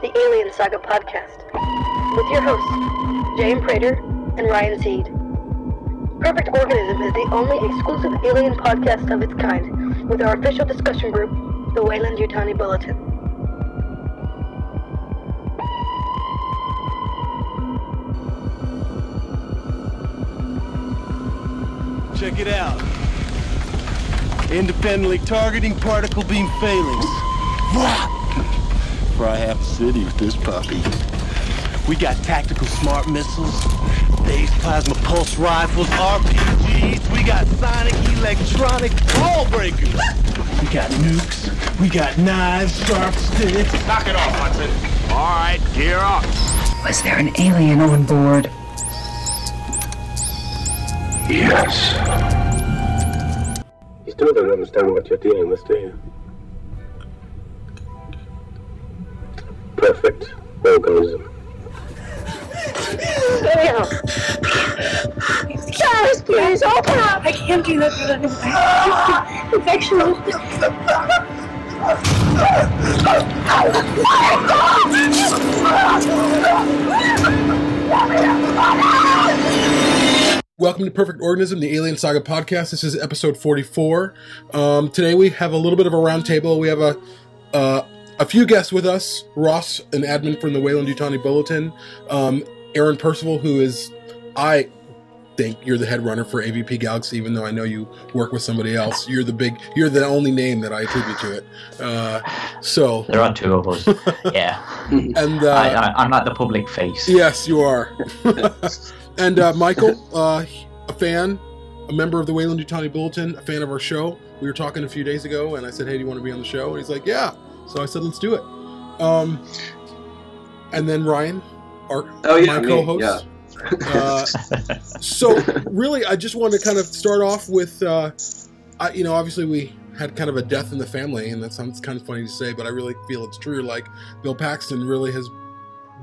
the Alien Saga podcast, with your hosts, James Prater and Ryan Seed. Perfect Organism is the only exclusive alien podcast of its kind, with our official discussion group, the Weyland Yutani Bulletin. Check it out. Independently targeting particle beam phalanx. Fry half a city with this puppy. We got tactical smart missiles, phased plasma pulse rifles, RPGs. We got sonic electronic ball breakers. We got nukes. We got knives, sharp sticks. Knock it off, Hudson. All right, gear up. Was there an alien on board? Yes. You still don't understand what you're dealing with, do you? Perfect organism. Guys, please open up! I can't do that for the infection. Welcome to Perfect Organism, the Alien Saga podcast. This is episode 44. Um, today we have a little bit of a roundtable. We have a uh, a few guests with us. Ross, an admin from the Weyland Yutani Bulletin. Um, Aaron Percival, who is, I think you're the head runner for AVP Galaxy, even though I know you work with somebody else. You're the big, you're the only name that I attribute to it. Uh, so, There are two of us. yeah. and uh, I, I, I'm like the public face. Yes, you are. and uh, Michael, uh, a fan, a member of the Weyland Yutani Bulletin, a fan of our show. We were talking a few days ago, and I said, "Hey, do you want to be on the show?" And he's like, "Yeah." So I said, "Let's do it." Um, and then Ryan, our Oh, yeah, my co-host. Uh, so really, I just want to kind of start off with, uh, I, you know, obviously we had kind of a death in the family, and that sounds kind of funny to say, but I really feel it's true. Like Bill Paxton really has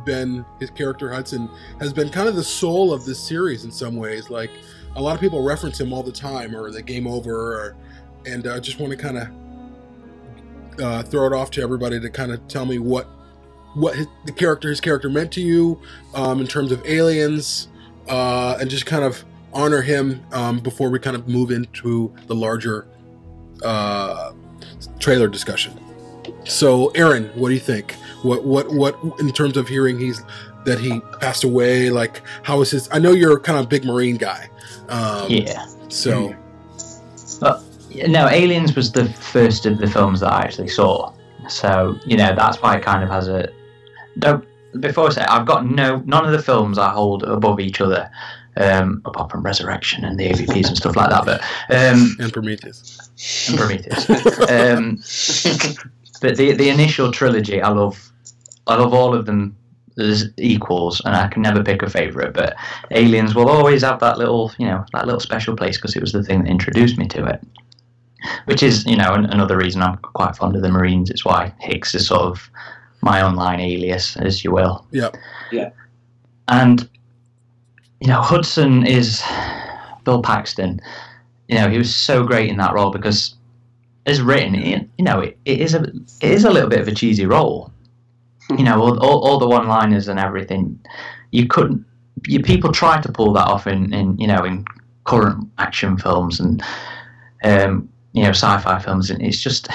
been his character Hudson has been kind of the soul of this series in some ways. Like a lot of people reference him all the time, or the game over, or and I uh, just want to kind of uh, throw it off to everybody to kind of tell me what what his, the character his character meant to you um, in terms of aliens, uh, and just kind of honor him um, before we kind of move into the larger uh, trailer discussion. So, Aaron, what do you think? What what what in terms of hearing he's that he passed away? Like, how was his? I know you're kind of a big Marine guy. Um, Yeah. So, No, Aliens was the first of the films that I actually saw. So, you know, that's why it kind of has a. Don't, before I say, I've got no. None of the films I hold above each other, um, apart from Resurrection and the AVPs and stuff like that. But um, and Prometheus. and Prometheus. um, but the the initial trilogy, I love. I love all of them as equals, and I can never pick a favorite. But Aliens will always have that little, you know, that little special place because it was the thing that introduced me to it. Which is, you know, an, another reason I'm quite fond of the Marines. It's why Hicks is sort of my online alias, as you will. Yep. And you know, Hudson is Bill Paxton. You know, he was so great in that role because, as written, it, you know, it, it is a it is a little bit of a cheesy role. You know, all, all, all the one-liners and everything. You couldn't. You, people try to pull that off in, in you know in current action films and um, you know sci-fi films, and it's just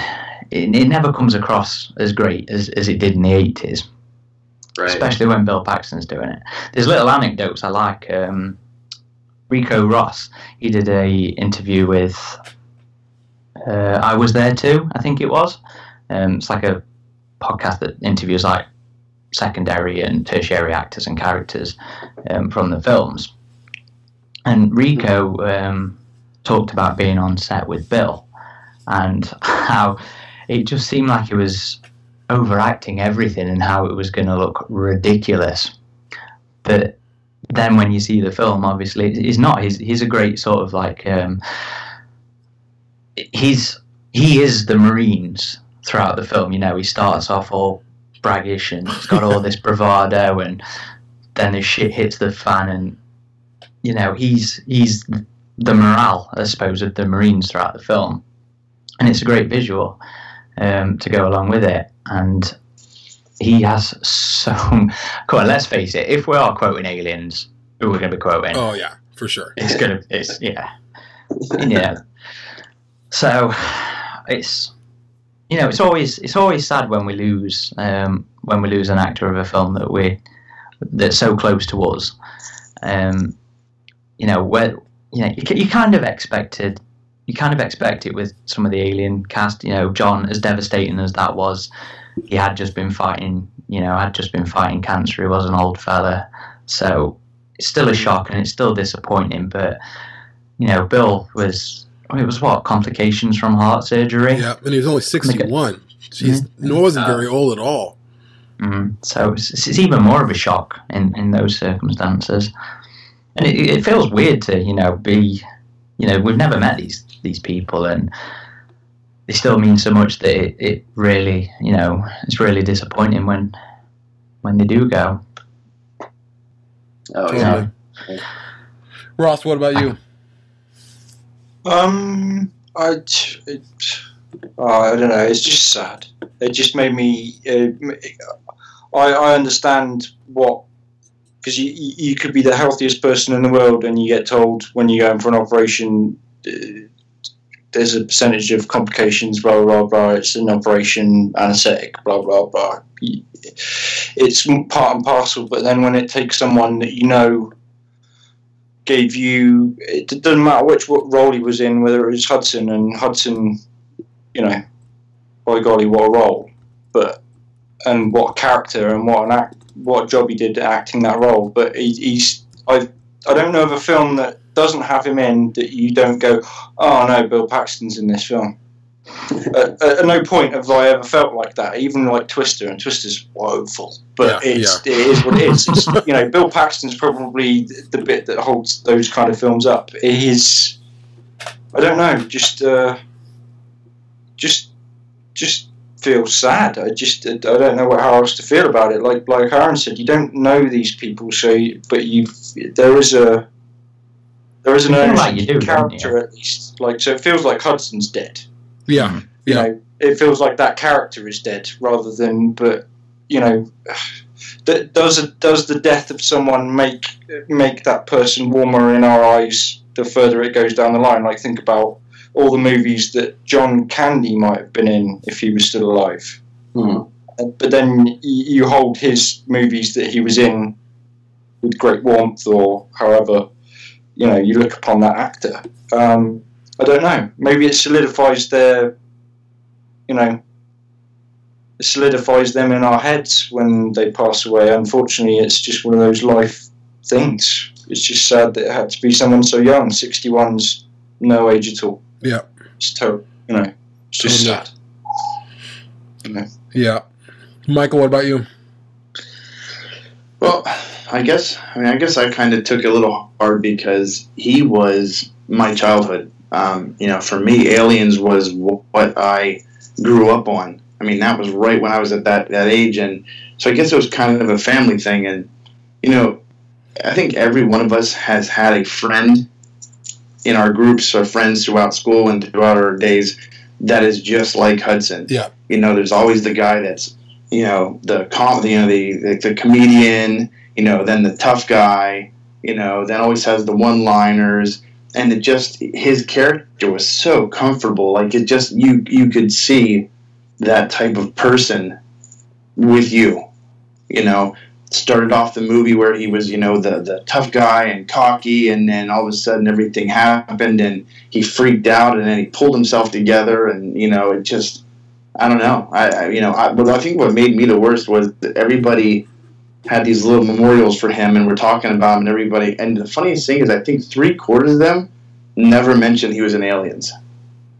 it, it never comes across as great as, as it did in the eighties Right. especially when Bill Paxton's doing it. There's little anecdotes I like. Um, Ricco Ross, he did a interview with. Uh, I was there too. I think it was. Um, it's like a podcast that interviews like secondary and tertiary actors and characters um, from the films. And Rico um, talked about being on set with Bill and how it just seemed like he was overacting everything and how it was going to look ridiculous. But then when you see the film, obviously he's not. He's he's a great sort of like um, he's he is the Marines throughout the film. You know, he starts off all braggish and he's got all this bravado, and then the shit hits the fan, and you know he's he's the morale, I suppose, of the Marines throughout the film, and it's a great visual um, to go along with it. And he has so. Come on, let's face it. If we are quoting aliens, who we're going to be quoting? Oh yeah, for sure. It's gonna. It's yeah. Yeah. So, it's you know it's always it's always sad when we lose um, when we lose an actor of a film that we that's so close to us. Um, you know where you know you, you kind of expected you kind of expect it with some of the alien cast. You know, John, as devastating as that was, he had just been fighting. You know, had just been fighting cancer. He was an old fella, so it's still a shock and it's still disappointing. But you know, Bill was it was what complications from heart surgery. Yeah, and he was only sixty-one. Jeez, no, wasn't very old at all. Mm, so it's, it's even more of a shock in, in those circumstances, and it, it feels weird to you know be, you know, we've never met these these people, and they still mean so much that it, it really, you know, it's really disappointing when when they do go. Oh yeah. Ross, what about you? Um, I, it, oh, I don't know. It's just sad. It just made me. Uh, I I understand what because you you could be the healthiest person in the world and you get told when you go in for an operation. Uh, there's a percentage of complications, blah blah blah. It's an operation, anaesthetic, blah blah blah. It's part and parcel. But then when it takes someone that you know gave you it doesn't matter which what role he was in whether it was Hudson and Hudson you know by golly what a role but and what character and what an act what job he did acting that role but he, he's I I don't know of a film that doesn't have him in that you don't go oh no Bill Paxton's in this film at, at no point have I ever felt like that even like Twister and Twister's woeful but Yeah, it's it is what it is. It's, you know, Bill Paxton's probably the bit that holds those kind of films up. It is, I don't know, just uh, just just feel sad. I just I don't know what, how else to feel about it. Like like Aaron said, you don't know these people, so you- but you there is a there is an You like you do, don't character at least. Like so, it feels like Hudson's dead Yeah, you know, it feels like that character is dead rather than, but you know, does does the death of someone make make that person warmer in our eyes the further it goes down the line? Like think about all the movies that John Candy might have been in if he was still alive. Hmm. But then you hold his movies that he was in with great warmth, or however, you know, you look upon that actor. Um, I don't know. Maybe it solidifies their, you know, it solidifies them in our heads when they pass away. Unfortunately, it's just one of those life things. It's just sad that it had to be someone so young. 61's no age at all. Yeah. It's terrible. You know, it's just Totally. sad. You know. yeah. Michael, what about you? Well, I guess I mean I guess I kind of took it a little hard because he was my childhood. Um, you know, for me, Aliens was what I grew up on. I mean, that was right when I was at that that age, and so I guess it was kind of a family thing. And you know, I think every one of us has had a friend in our groups or friends throughout school and throughout our days that is just like Hudson. Yeah. You know, there's always the guy that's you know the com you know the, the the comedian you know then the tough guy you know then always has the one liners and it just his character was so comfortable like it just you you could see that type of person with you you know started off the movie where he was you know the the tough guy and cocky and then all of a sudden everything happened and he freaked out and then he pulled himself together and you know it just I don't know. I, I you know, I, but I think what made me the worst was that everybody had these little memorials for him, and we're talking about him, and everybody. And the funniest thing is, I think three quarters of them never mentioned he was in Aliens.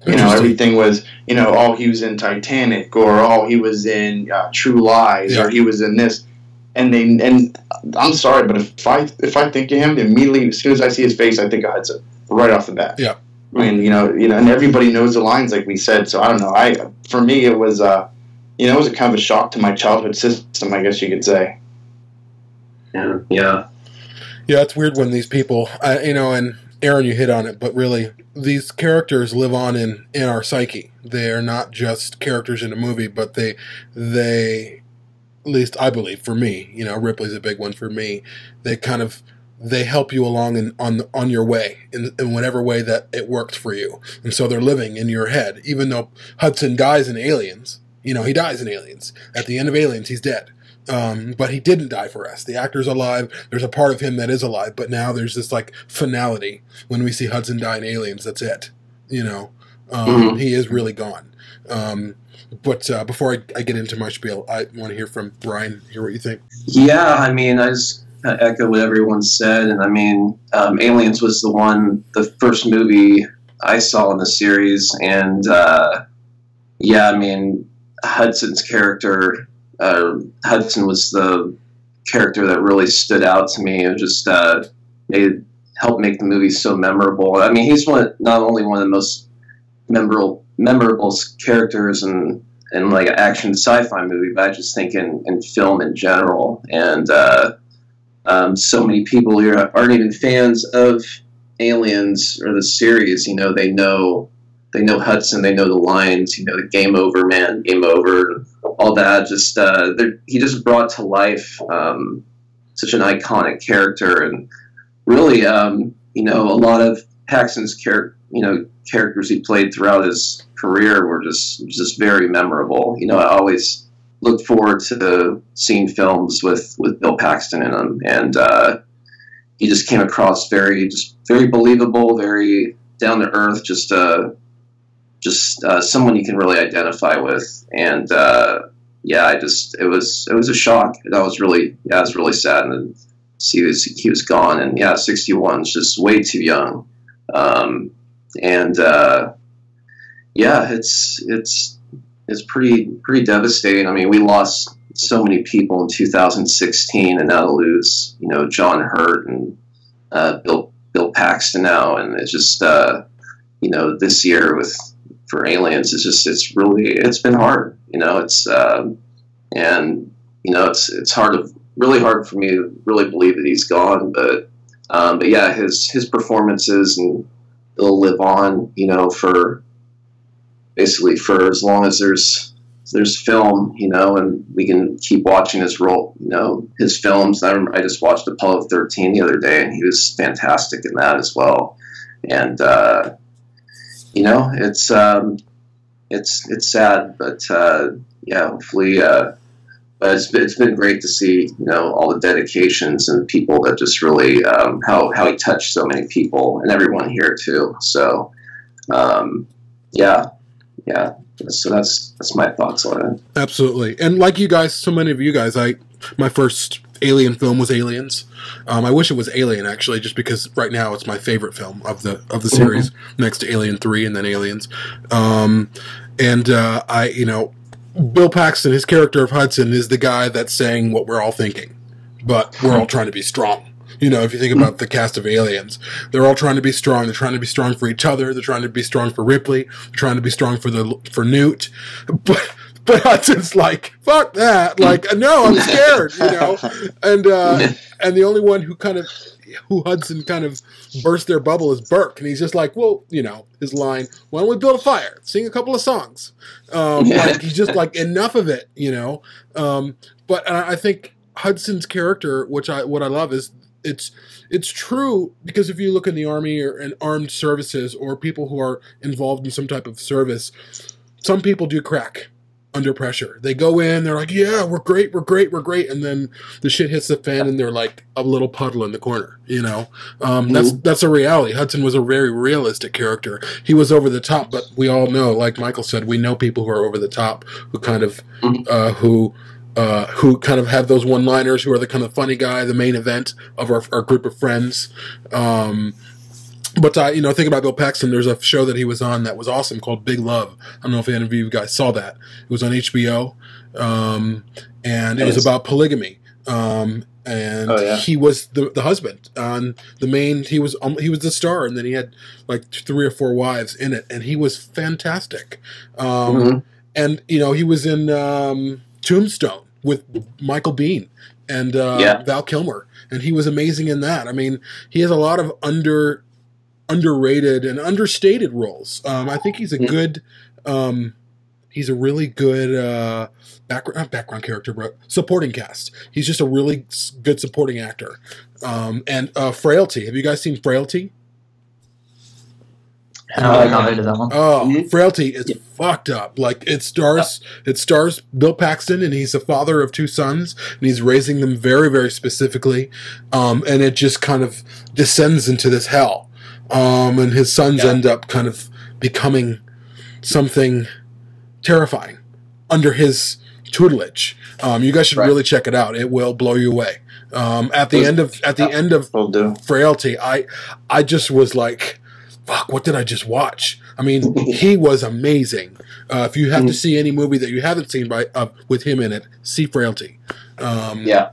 You know, everything was, you know, oh, he was in Titanic, or oh, he was in uh, True Lies, Yeah. or he was in this. And they, and I'm sorry, but if I if I think of him immediately, as soon as I see his face, I think of Hudson right off the bat. Yeah. I mean, you know, you know, and everybody knows the lines, like we said. So I don't know. I, for me, it was, uh, you know, it was a kind of a shock to my childhood system, I guess you could say. Yeah. Yeah. Yeah, it's weird when these people, uh, you know, and Aaron, you hit on it, but really, these characters live on in in our psyche. They are not just characters in a movie, but they they at least I believe for me, you know, Ripley's a big one for me. They kind of they help you along in, on on your way in, in whatever way that it worked for you, and so they're living in your head. Even though Hudson dies in Aliens, you know, he dies in Aliens. At the end of Aliens, he's dead. Um, but he didn't die for us. The actor's alive. There's a part of him that is alive, but now there's this like finality when we see Hudson die in Aliens. That's it. You know, um, Mhm. he is really gone. Um, but uh, before I, I get into my spiel, I want to hear from Brian. Hear what you think. Yeah, I mean, I just echo what everyone said, and I mean, um, Aliens was the one, the first movie I saw in the series, and uh, yeah, I mean, Hudson's character, uh, Hudson was the character that really stood out to me. It just uh, helped make the movie so memorable. I mean, he's one not only one of the most memorable memorable characters and in like an action sci-fi movie, but I just think in, in film in general. And uh, um, so many people here aren't even fans of Aliens or the series. You know, they know they know Hudson, they know the lines. You know, the game over, man, game over, all that. Just uh, he just brought to life um, such an iconic character, and really, um, you know, a lot of Paxton's character, you know, characters he played throughout his career were just just very memorable. You know, I always looked forward to seeing films with with Bill Paxton in them, and uh, he just came across very just very believable, very down to earth, just uh, just uh, someone you can really identify with, and uh, yeah, I just it was it was a shock. That was really yeah, it was really sad, and see he was he was gone, and yeah, sixty one is just way too young, um, and uh, yeah, it's it's it's pretty pretty devastating. I mean, we lost so many people in 2016, and now to lose you know John Hurt and uh, Bill Bill Paxton now, and it's just uh, you know this year with for aliens, it's just it's really it's been hard. You know, it's um, and you know it's it's hard to really hard for me to really believe that he's gone, but um, but yeah, his his performances and they'll live on. You know, for basically for as long as there's there's film, you know, and we can keep watching his role, you know, his films. I, I just watched Apollo 13 the other day, and he was fantastic in that as well. And uh, you know, it's um, it's it's sad, but uh, yeah, hopefully. Uh, but it's been, it's been great to see, you know, all the dedications and people that just really um, how how he touched so many people and everyone here too. So, um, yeah, yeah. So that's that's my thoughts on it. Absolutely, and like you guys, so many of you guys, I my first Alien film was Aliens. Um, I wish it was Alien actually, just because right now it's my favorite film of the of the series, next to Alien Three and then Aliens. Um, and uh, I, you know, Bill Paxton, his character of Hudson, is the guy that's saying what we're all thinking, but we're all trying to be strong. You know, if you think about the cast of aliens, they're all trying to be strong. They're trying to be strong for each other. They're trying to be strong for Ripley. They're trying to be strong for the for Newt. But but Hudson's like, fuck that. Like, no, I'm scared. You know, and uh, and the only one who kind of who Hudson kind of burst their bubble is Burke, and he's just like, well, you know, his line, why don't we build a fire, sing a couple of songs? Um, like he's just like enough of it, you know. Um, but I think Hudson's character, which I what I love is it's it's true because if you look in the army or in armed services or people who are involved in some type of service, some people do crack under pressure. They go in, they're like, "Yeah, we're great, we're great, we're great," and then the shit hits the fan, and they're like a little puddle in the corner. You know, um, that's that's a reality. Hudson was a very realistic character. He was over the top, but we all know, like Michael said, we know people who are over the top, who kind of, uh, who. Uh, who kind of have those one-liners? Who are the kind of funny guy, the main event of our, our group of friends? Um, but uh, you know, think about Bill Paxton. There's a show that he was on that was awesome called Big Love. I don't know if any of you guys saw that. It was on HBO, um, and it was Yes. about polygamy. Um, and Oh, yeah. he was the, the husband on the main. He was um, he was the star, and then he had like three or four wives in it, and he was fantastic. Um, Mhm. And you know, he was in um, Tombstone with Michael Biehn and uh, Yeah. Val Kilmer, and he was amazing in that. I mean, he has a lot of under underrated and understated roles. Um, I think he's a good um, he's a really good uh, background not background character, but supporting cast. He's just a really good supporting actor. Um, and uh, Frailty. Have you guys seen Frailty? Oh, I can't heard that one. Oh, Frailty is fucked up. Like it stars it stars Bill Paxton and he's a father of two sons and he's raising them very very specifically. Um, and it just kind of descends into this hell. Um, and his sons end up kind of becoming something terrifying under his tutelage. Um, you guys should really check it out. It will blow you away. Um, at the end of at the end of Frailty, I I just was like, fuck, what did I just watch? I mean, he was amazing. Uh, if you have to see any movie that you haven't seen by uh, with him in it, see Frailty. Um, Yeah.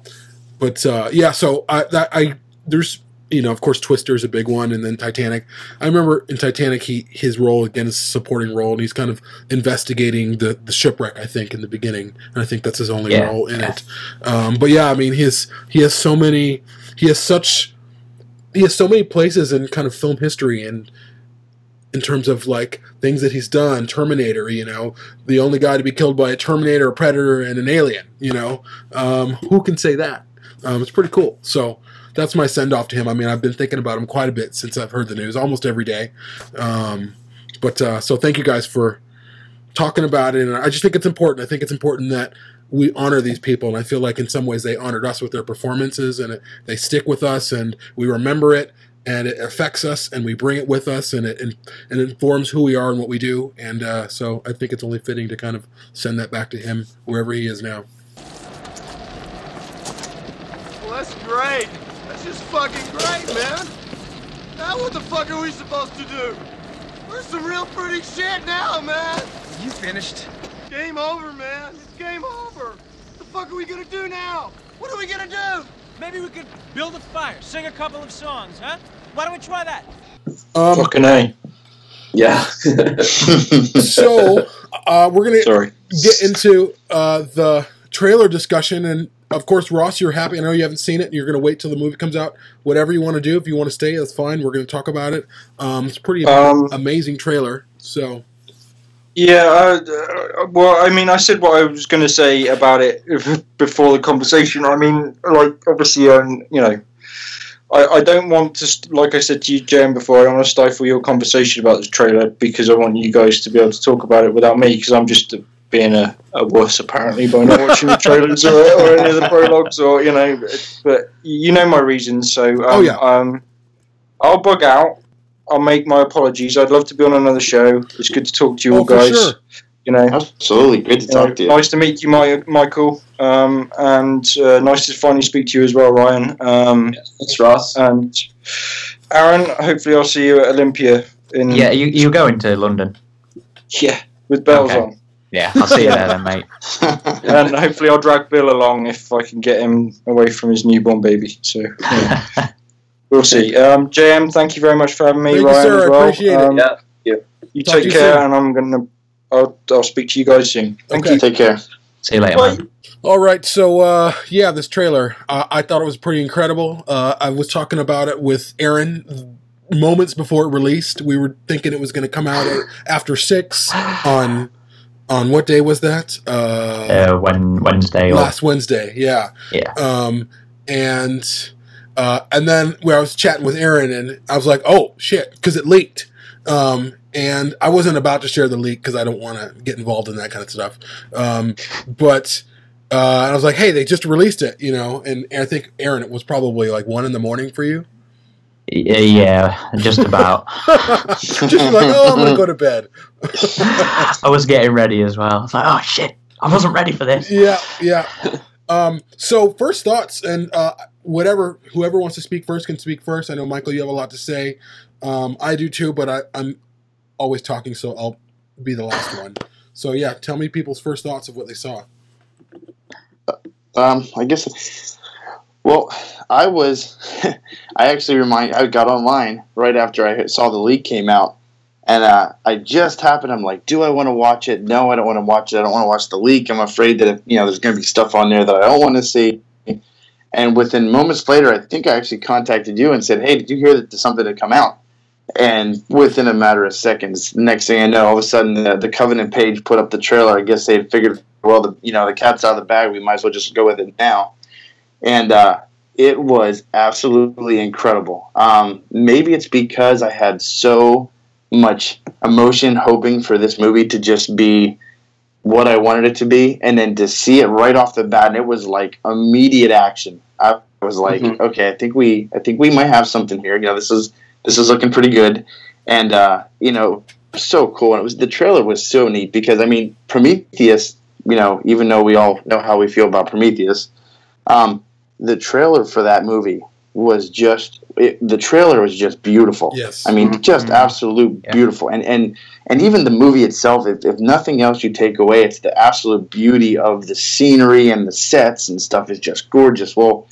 But uh, yeah, so I, that, I there's you know of course Twister is a big one, and then Titanic. I remember in Titanic, he his role again is a supporting role, and he's kind of investigating the the shipwreck. I think in the beginning, and I think that's his only Yeah, role in it. Um, but yeah, I mean, his he has so many. He has such. He has so many places in kind of film history and in terms of like things that he's done. Terminator, you know, the only guy to be killed by a Terminator, a Predator, and an alien. You know, um, who can say that? Um, it's pretty cool. So that's my send off to him. I mean, I've been thinking about him quite a bit since I've heard the news, almost every day. Um, but uh, so thank you guys for talking about it. And I just think it's important. I think it's important that we honor these people. And I feel like in some ways they honored us with their performances and it, they stick with us and we remember it and it affects us and we bring it with us and it and, and it informs who we are and what we do. And uh, so I think it's only fitting to kind of send that back to him wherever he is now. Well, that's great. That's just fucking great, man. Now what the fuck are we supposed to do? We're some real pretty shit now, man. You finished? Game over, man. It's game over. What the fuck are we gonna do now? What are we gonna do? Maybe we could build a fire, sing a couple of songs, huh? Why don't we try that? Um, Fucking A. Yeah. so uh, we're gonna Sorry. get into uh, the trailer discussion, and of course, Ross, you're happy. I know you haven't seen it. and You're gonna wait till the movie comes out. Whatever you want to do, if you want to stay, that's fine. We're gonna talk about it. Um, it's pretty Um, amazing trailer. So Yeah, uh, well, I mean, I said what I was going to say about it before the conversation. I mean, like, obviously, um, you know, I, I don't want to, like I said to you, Jen, before, I don't want to stifle your conversation about this trailer because I want you guys to be able to talk about it without me because I'm just uh, being a, a wuss, apparently, by not watching the trailers or, or any of the prologues or, you know, but, but you know my reasons, so, um, Oh, yeah. um, I'll bug out. I'll make my apologies. I'd love to be on another show. It's good to talk to you Oh, all, for guys. sure. You know, Absolutely. good to you know, talk to you. Nice to meet you, Mi- Michael, um, and uh, nice to finally speak to you as well, Ryan. Um, Thanks, Ross. and Aaron, hopefully I'll see you at Olympia. In Yeah, you you're going to London? yeah, with bells Okay. on, Yeah, I'll see you there then, mate. and hopefully I'll drag Bill along if I can get him away from his newborn baby. So yeah. we'll see. Um, JM, thank you very much for having me, Thank you, sir. as I well. appreciate it. Um, Yeah. Yeah. You Talk take you care, soon. and I'm gonna. I'll, I'll speak to you guys soon. Thank Okay. you. Take care. See you later, Bye. man. All right, so uh, yeah, this trailer, uh, I thought it was pretty incredible. Uh, I was talking about it with Aaron moments before it released. We were thinking it was going to come out after six on on what day was that? Uh, Uh, when Wednesday or last Wednesday, yeah. yeah, Um, and uh, and then where I was chatting with Aaron, and I was like, "Oh shit," because it leaked. Um, and I wasn't about to share the leak because I don't want to get involved in that kind of stuff. Um, but uh, I was like, "Hey, they just released it," you know. And, and I think Aaron, it was probably like one in the morning for you. Yeah, yeah, just about. just like, "Oh, I'm gonna go to bed." I was getting ready as well. I was like, oh shit, I wasn't ready for this. yeah, yeah. Um, so first thoughts, and uh, whatever whoever wants to speak first can speak first. I know Michael, you have a lot to say. Um, I do too, but I, I'm always talking, so I'll be the last one. So yeah, tell me people's first thoughts of what they saw. Um, I guess. Well, I was. I actually remind. I got online right after I saw the leak came out, and uh, I just happened. I'm like, do I want to watch it? No, I don't want to watch it. I don't want to watch the leak. I'm afraid that you know there's going to be stuff on there that I don't want to see. And within moments later, I think I actually contacted you and said, "Hey, did you hear that something had come out?" And within a matter of seconds, next thing I know, all of a sudden the, the Covenant page put up the trailer. I guess they figured, well, the you know the cat's out of the bag. We might as well just go with it now. And uh, it was absolutely incredible. Um, maybe it's because I had so much emotion hoping for this movie to just be what I wanted it to be, and then to see it right off the bat, and it was like immediate action. I was like, Mhm. okay, I think we, I think we might have something here. You know, this is this is looking pretty good, and uh, you know, so cool. And it was the trailer was so neat because I mean, Prometheus. You know, even though we all know how we feel about Prometheus, um, the trailer for that movie was just it, the trailer was just beautiful. Yes. I mean, mm-hmm. just mm-hmm. absolute beautiful. And and and even the movie itself, if, if nothing else you take away, it's the absolute beauty of the scenery and the sets and stuff is just gorgeous. Well,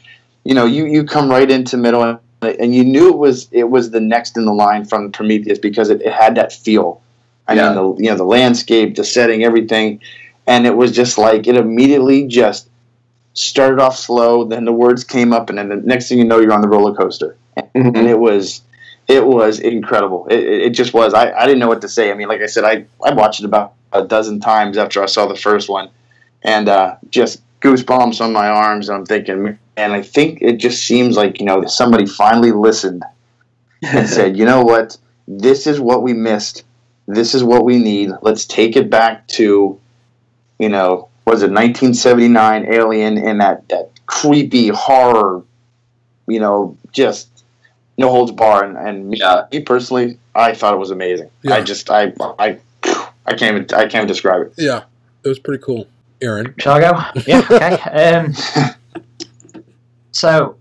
you know, you you come right into middle and, and you knew it was it was the next in the line from Prometheus because it, it had that feel. I Yeah. mean, the you know the landscape, the setting, everything, and it was just like it immediately just started off slow. Then the words came up, and then the next thing you know, you're on the roller coaster, and it was it was incredible. It, it, it just was. I, I didn't know what to say. I mean, like I said, I I watched it about a dozen times after I saw the first one, and uh, just goosebumps on my arms. And I'm thinking, and I think it just seems like you know somebody finally listened and said, you know what, this is what we missed. This is what we need. Let's take it back to, you know, was it 1979 Alien in that that creepy horror, you know, just no holds bar. And, and me, me personally, I thought it was amazing. I just I I I can't even I can't even describe it. Yeah, it was pretty cool. Aaron, Shall I go? Yeah. Okay. um, so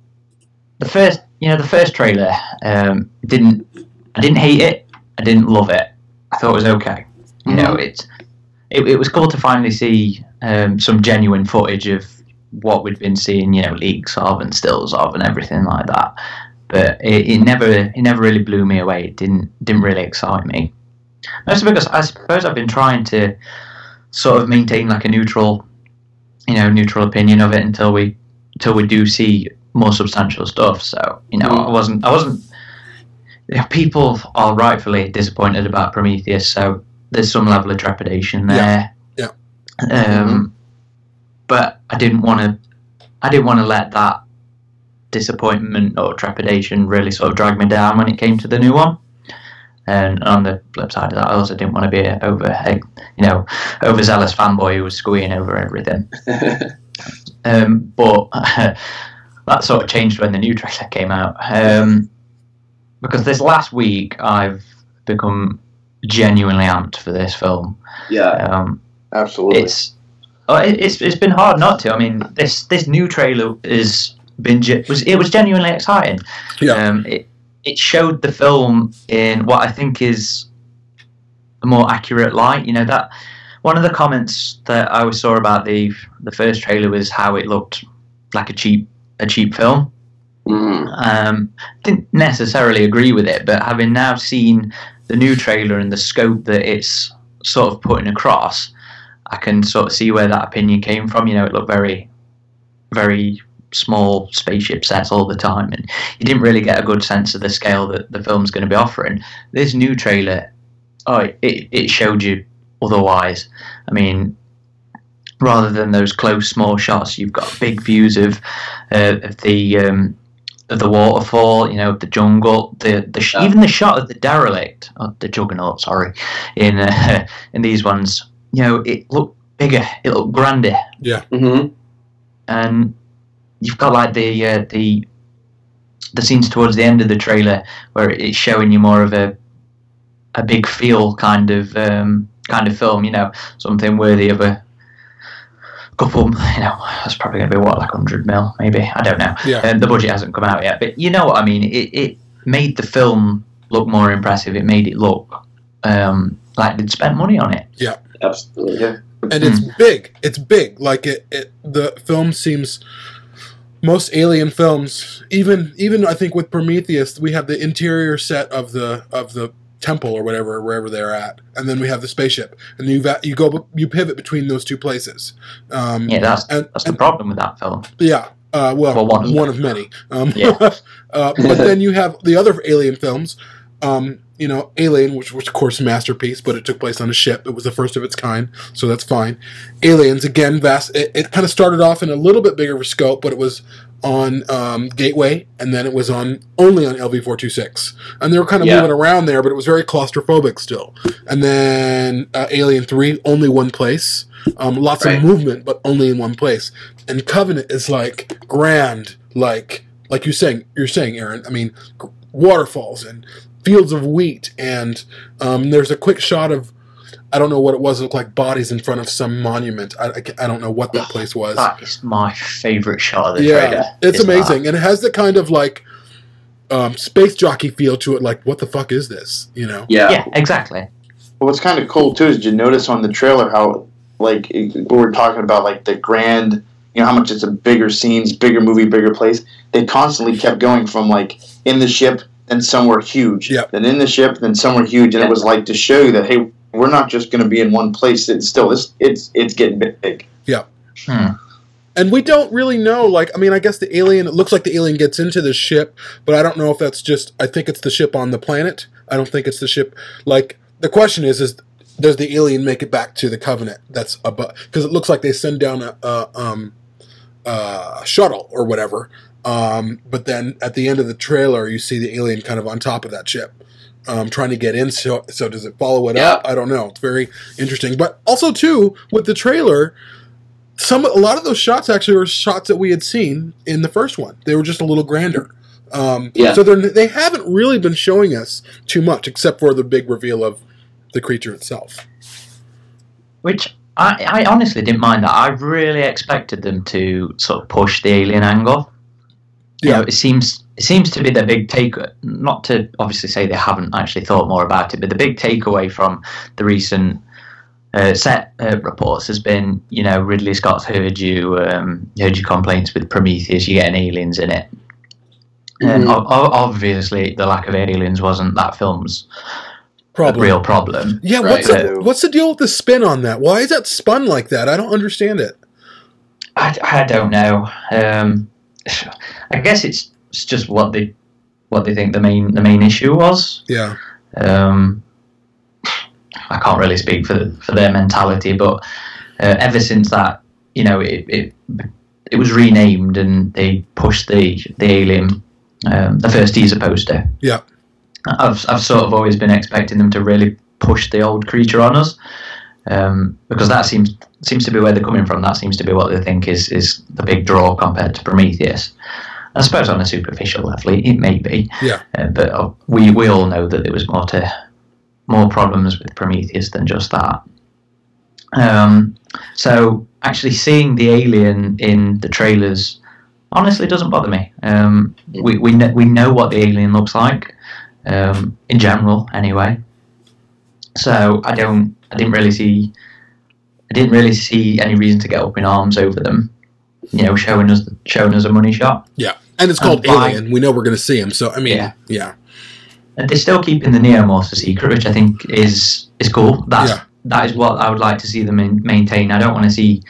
the first, you know, the first trailer um, didn't. I didn't hate it. I didn't love it. I thought it was okay. You know, it's it, it was cool to finally see um, some genuine footage of what we'd been seeing, you know, leaks of and stills of and everything like that. But it, it never it never really blew me away. It didn't didn't really excite me. Mostly because I suppose I've been trying to sort of maintain like a neutral, you know, neutral opinion of it until we until we do see more substantial stuff. So you know, I wasn't I wasn't. People are rightfully disappointed about Prometheus, so there's some level of trepidation there. Yeah. Um, but I didn't want to. I didn't want to let that disappointment or trepidation really sort of drag me down when it came to the new one. And on the flip side of that, I also didn't want to be a over, you know, overzealous fanboy who was squeeing over everything. um, but that sort of changed when the new trailer came out. Um, because this last week, I've become genuinely amped for this film. Yeah, um, absolutely. It's oh, it, it's it's been hard not to. I mean, this this new trailer is been ge- was it was genuinely exciting. Yeah. Um, it it showed the film in what I think is a more accurate light. You know that one of the comments that I saw about the the first trailer was how it looked like a cheap a cheap film. Um, didn't necessarily agree with it, but having now seen the new trailer and the scope that it's sort of putting across, I can sort of see where that opinion came from. You know, it looked very, very small spaceship sets all the time, and you didn't really get a good sense of the scale that the film's going to be offering. This new trailer, oh, it, it showed you otherwise. I mean, rather than those close, small shots, you've got big views of uh, of the um, of the waterfall, you know, the jungle, the the sh- even the shot of the derelict, oh, the juggernaut, sorry, in uh, in these ones, you know, it looked bigger, it looked grander, Yeah. Mm-hmm. and you've got like the uh, the the scenes towards the end of the trailer where it's showing you more of a a big feel kind of um, kind of film, you know, something worthy of a couple, you know, that's probably going to be what like hundred mil, maybe. I don't know. Yeah. Um, the budget hasn't come out yet, but you know what I mean. It it made the film look more impressive. It made it look um, like they'd spent money on it. Yeah. Absolutely. Yeah. and it's big. It's big. Like it, it, the film seems. Most alien films, even even I think with Prometheus, we have the interior set of the of the temple or whatever wherever they're at, and then we have the spaceship, and you you go you pivot between those two places. Um, Yeah, that's and, that's the problem with that film. yeah. Uh, well, Well, one one of of, many. Um, Yeah. uh, but then you have the other alien films, Um, you know, Alien, which was of course a masterpiece, but it took place on a ship. It was the first of its kind, so that's fine. Aliens again, vast. It, it kind of started off in a little bit bigger of a scope, but it was on um, Gateway, and then it was on only on LV four two six, and they were kind of Yeah. moving around there, but it was very claustrophobic still. And then uh, Alien three, only one place, um, lots Right. of movement, but only in one place. And Covenant is like grand, like like you're saying, you're saying, Aaron. I mean, waterfalls and fields of wheat, and um, there's a quick shot of. I don't know what it was. It looked like bodies in front of some monument. I, I, I don't know what that place was That is my favourite shot of the yeah, trailer. it's is that. amazing, and it has the kind of like um, space jockey feel to it. Like, what the fuck is this? You know? Yeah. Yeah, exactly. Well, what's kind of cool too is did you notice on the trailer how like it- we were talking about like the grand, you know, how much it's a bigger scenes, bigger movie, bigger place. They constantly kept going from like in the ship, then somewhere huge, Yep. then in the ship, then somewhere huge, and it was like to show you that hey, we're not just going to be in one place. It's still this, it's it's getting big. Yeah. Hmm. And we don't really know. Like, I mean, I guess the alien. It looks like the alien gets into the ship, but I don't know if that's just. I think it's the ship on the planet. I don't think it's the ship. Like, the question is: is does the alien make it back to the Covenant? That's above because it looks like they send down a, a um uh, shuttle or whatever. Um, but then at the end of the trailer, you see the alien kind of on top of that ship. Um, trying to get in, so so does it follow it Yeah. up? I don't know. It's very interesting, but also too with the trailer, some a lot of those shots actually were shots that we had seen in the first one. They were just a little grander. Um, Yeah. So they're, they haven't really been showing us too much, except for the big reveal of the creature itself. Which I, I honestly didn't mind that. I really expected them to sort of push the alien angle. You Yeah. know, it seems it seems to be the big take. Not to obviously say they haven't actually thought more about it, but the big takeaway from the recent uh, set uh, reports has been, you know, Ridley Scott's heard you um, heard your complaints with Prometheus. You're getting aliens in it, and Mhm. o- o- obviously the lack of aliens wasn't that film's Problem. real problem. Yeah. Right. What's the, what's the deal with the spin on that? Why is that spun like that? I don't understand it. I, I don't know. Um, I guess it's, it's just what they what they think the main the main issue was. Yeah. Um, I can't really speak for for their mentality, but uh, ever since that, you know, it, it it was renamed and they pushed the the alien, um, the first teaser poster. Yeah. I've I've sort of always been expecting them to really push the old creature on us, um, because that seems seems to be where they're coming from. That seems to be what they think is is the big draw compared to Prometheus. I suppose on a superficial level, it, it may be, Yeah. uh, but uh, we we all know that there was more to more problems with Prometheus than just that. Um, so actually seeing the alien in the trailers honestly doesn't bother me. Um, we we kn- we know what the alien looks like um, in general, anyway. So I don't I didn't really see I didn't really see any reason to get up in arms over them. You know, showing us showing us a money shot. Yeah. And it's called um, And by- Alien. We know we're going to see him. So I mean, Yeah. yeah. And they're still keeping the neomorphs a secret, which I think is is cool. That's Yeah. that is what I would like to see them in, maintain. I don't want to see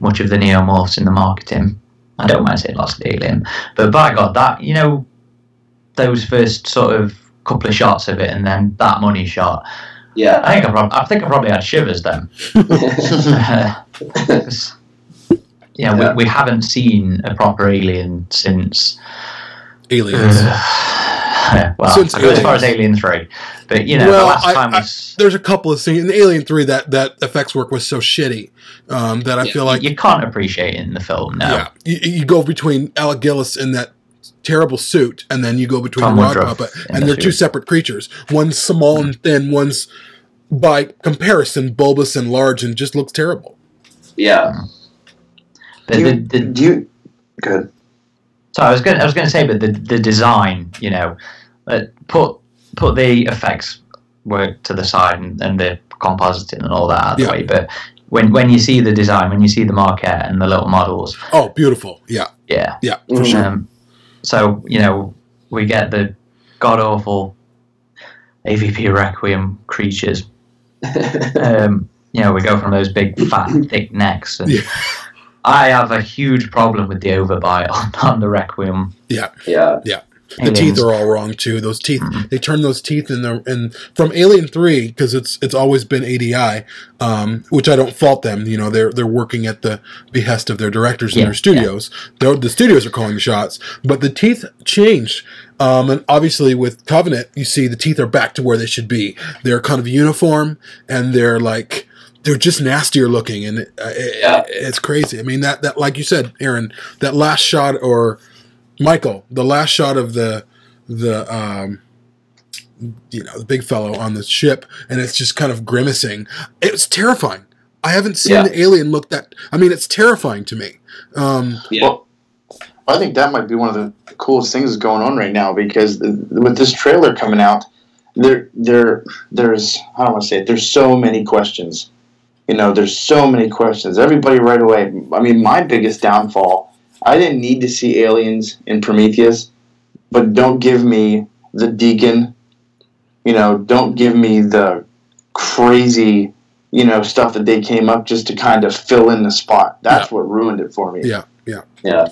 much of the neomorphs in the marketing. I don't want to seeing lots of the alien, but by God, that you know, those first sort of couple of shots of it, and then that money shot. Yeah. I think I, prob- I think I probably had shivers then. Because, yeah, Yeah. We, we haven't seen a proper alien since. Aliens. well, Since I go as far as Alien Three, but you know, well, the last I- time I- was there's a couple of scenes in Alien Three that that effects work was so shitty um, that I feel like you can't appreciate it in the film. No, yeah, you, you go between Alec Gillis in that terrible suit, and then you go between Tom the Rock Puppet, and the they're two suit. separate creatures. One's small and thin, one's by comparison bulbous and large, and just looks terrible. Yeah. But Do the, you, the, do you good? Sorry, I was going I was going to say, but the the design, you know, uh, put put the effects work to the side and, and the compositing and all that out of Yeah. the way. But when when you see the design, when you see the maquette and the little models, Oh, beautiful! Yeah, yeah, yeah, for Mhm. sure. Um, so you know, we get the god awful AVP Requiem creatures. um, you know, we go from those big, fat, thick necks, and Yeah. I have a huge problem with the overbite on, on the Requiem. Yeah, Yeah. yeah. The teeth are all wrong too. Those teeth, they turn those teeth in the and from Alien Three because it's it's always been ADI, um, which I don't fault them. You know, they're they're working at the behest of their directors in Yeah, their studios. They're- The studios are calling the shots, but the teeth changed. Um, and obviously with Covenant, you see the teeth are back to where they should be. They're kind of uniform and they're like they're just nastier looking, and it, uh, it, it's crazy. I mean that that like you said, Aaron, that last shot or Michael, the last shot of the the um, you know the big fellow on the ship, and it's just kind of grimacing. It was terrifying. I haven't seen Yeah. the alien look that. I mean, it's terrifying to me. Um, Well, I think that might be one of the coolest things going on right now because th- with this trailer coming out, there, there, there's I don't want to say it. There's so many questions. You know, there's so many questions. Everybody right away. I mean, my biggest downfall. I didn't need to see aliens in Prometheus, but don't give me the Deacon. You know, don't give me the crazy, you know, stuff that they came up just to kind of fill in the spot. That's what ruined it for me. yeah, yeah. Yeah.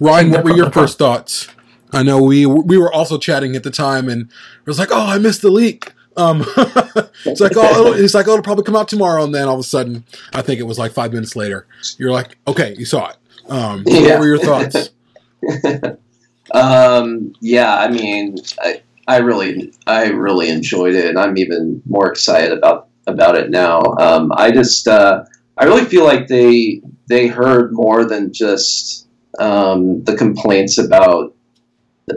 Ryan, what were your first thoughts? I know we we were also chatting at the time, and it was like, "Oh, I missed the leak." Um, it's like, "Oh, it's like, oh, it'll probably come out tomorrow," and then all of a sudden, I think it was like five minutes later. You're like, "Okay, you saw it." Um, Yeah. What were your thoughts? Um, yeah, I mean, I, I really, I really enjoyed it, and I'm even more excited about about it now. Um, I just, uh, I really feel like they they heard more than just um, the complaints about,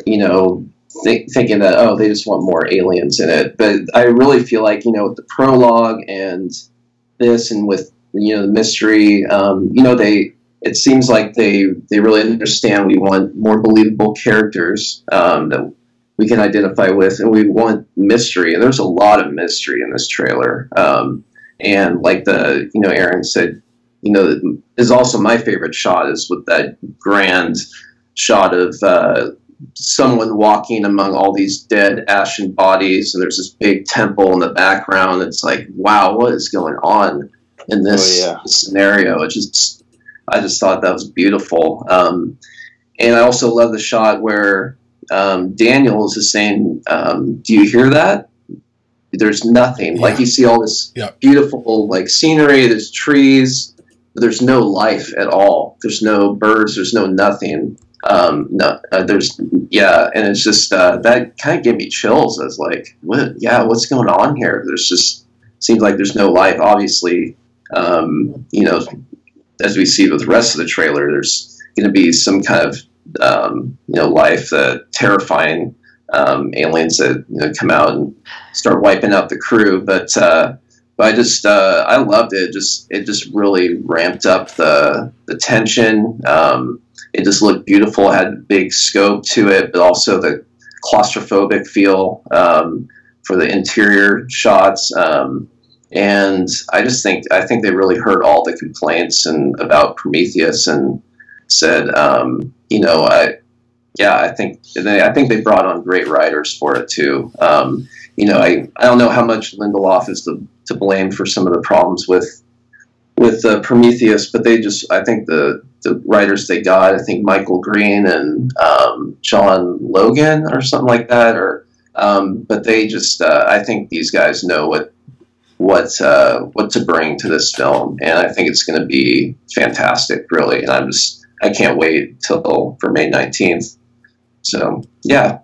you know, think, thinking that oh, they just want more aliens in it. But I really feel like you know, with the prologue and this, and with you know the mystery, um, you know, they it seems like they they really understand we want more believable characters um, that we can identify with, and we want mystery. And there's a lot of mystery in this trailer. Um, and like the you know Aaron said, you know, is also my favorite shot is with that grand shot of uh, someone walking among all these dead ashen bodies, and there's this big temple in the background. It's like, wow, what is going on in this Oh, yeah. scenario? It just I just thought that was beautiful. Um, and I also love the shot where um, Daniels is saying, um, "Do you hear that? There's nothing. Like you see all this beautiful like scenery. There's trees, but there's no life at all. There's no birds. There's no nothing. Um, no, uh, there's yeah, and it's just uh, that kind of gave me chills. As like, what? Yeah, what's going on here? There's just seems like there's no life. Obviously, um, you know, as we see with the rest of the trailer, there's going to be some kind of um, you know life, the terrifying um, aliens that you know, come out and start wiping out the crew. But uh, but I just uh, I loved it. Just it just really ramped up the the tension. Um, it just looked beautiful. It had big scope to it, but also the claustrophobic feel um, for the interior shots. Um, and I just think I think they really heard all the complaints and about Prometheus and said, um, you know, I yeah, I think they, I think they brought on great writers for it too. Um, you know, I, I don't know how much Lindelof is to, to blame for some of the problems with with uh, Prometheus, but they just I think the the writers they got, I think Michael Green and um, John Logan or something like that, or um, but they just uh, I think these guys know what what uh, what to bring to this film, and I think it's going to be fantastic, really. And I'm just I can't wait till for May nineteenth. So yeah,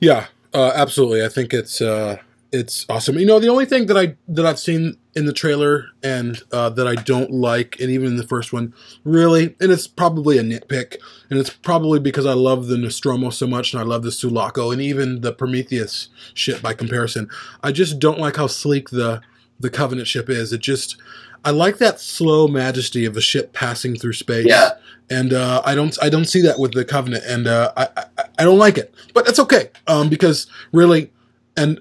Yeah, uh, absolutely. I think it's uh, it's awesome. You know, the only thing that I that I've seen in the trailer and uh, that I don't like, and even in the first one, really, and it's probably a nitpick, and it's probably because I love the Nostromo so much, and I love the Sulaco, and even the Prometheus ship by comparison. I just don't like how sleek the the Covenant ship is. It just I like that slow majesty of a ship passing through space. Yeah. And uh, I don't I don't see that with the Covenant, and uh, I, I I don't like it, but it's okay um, because really, and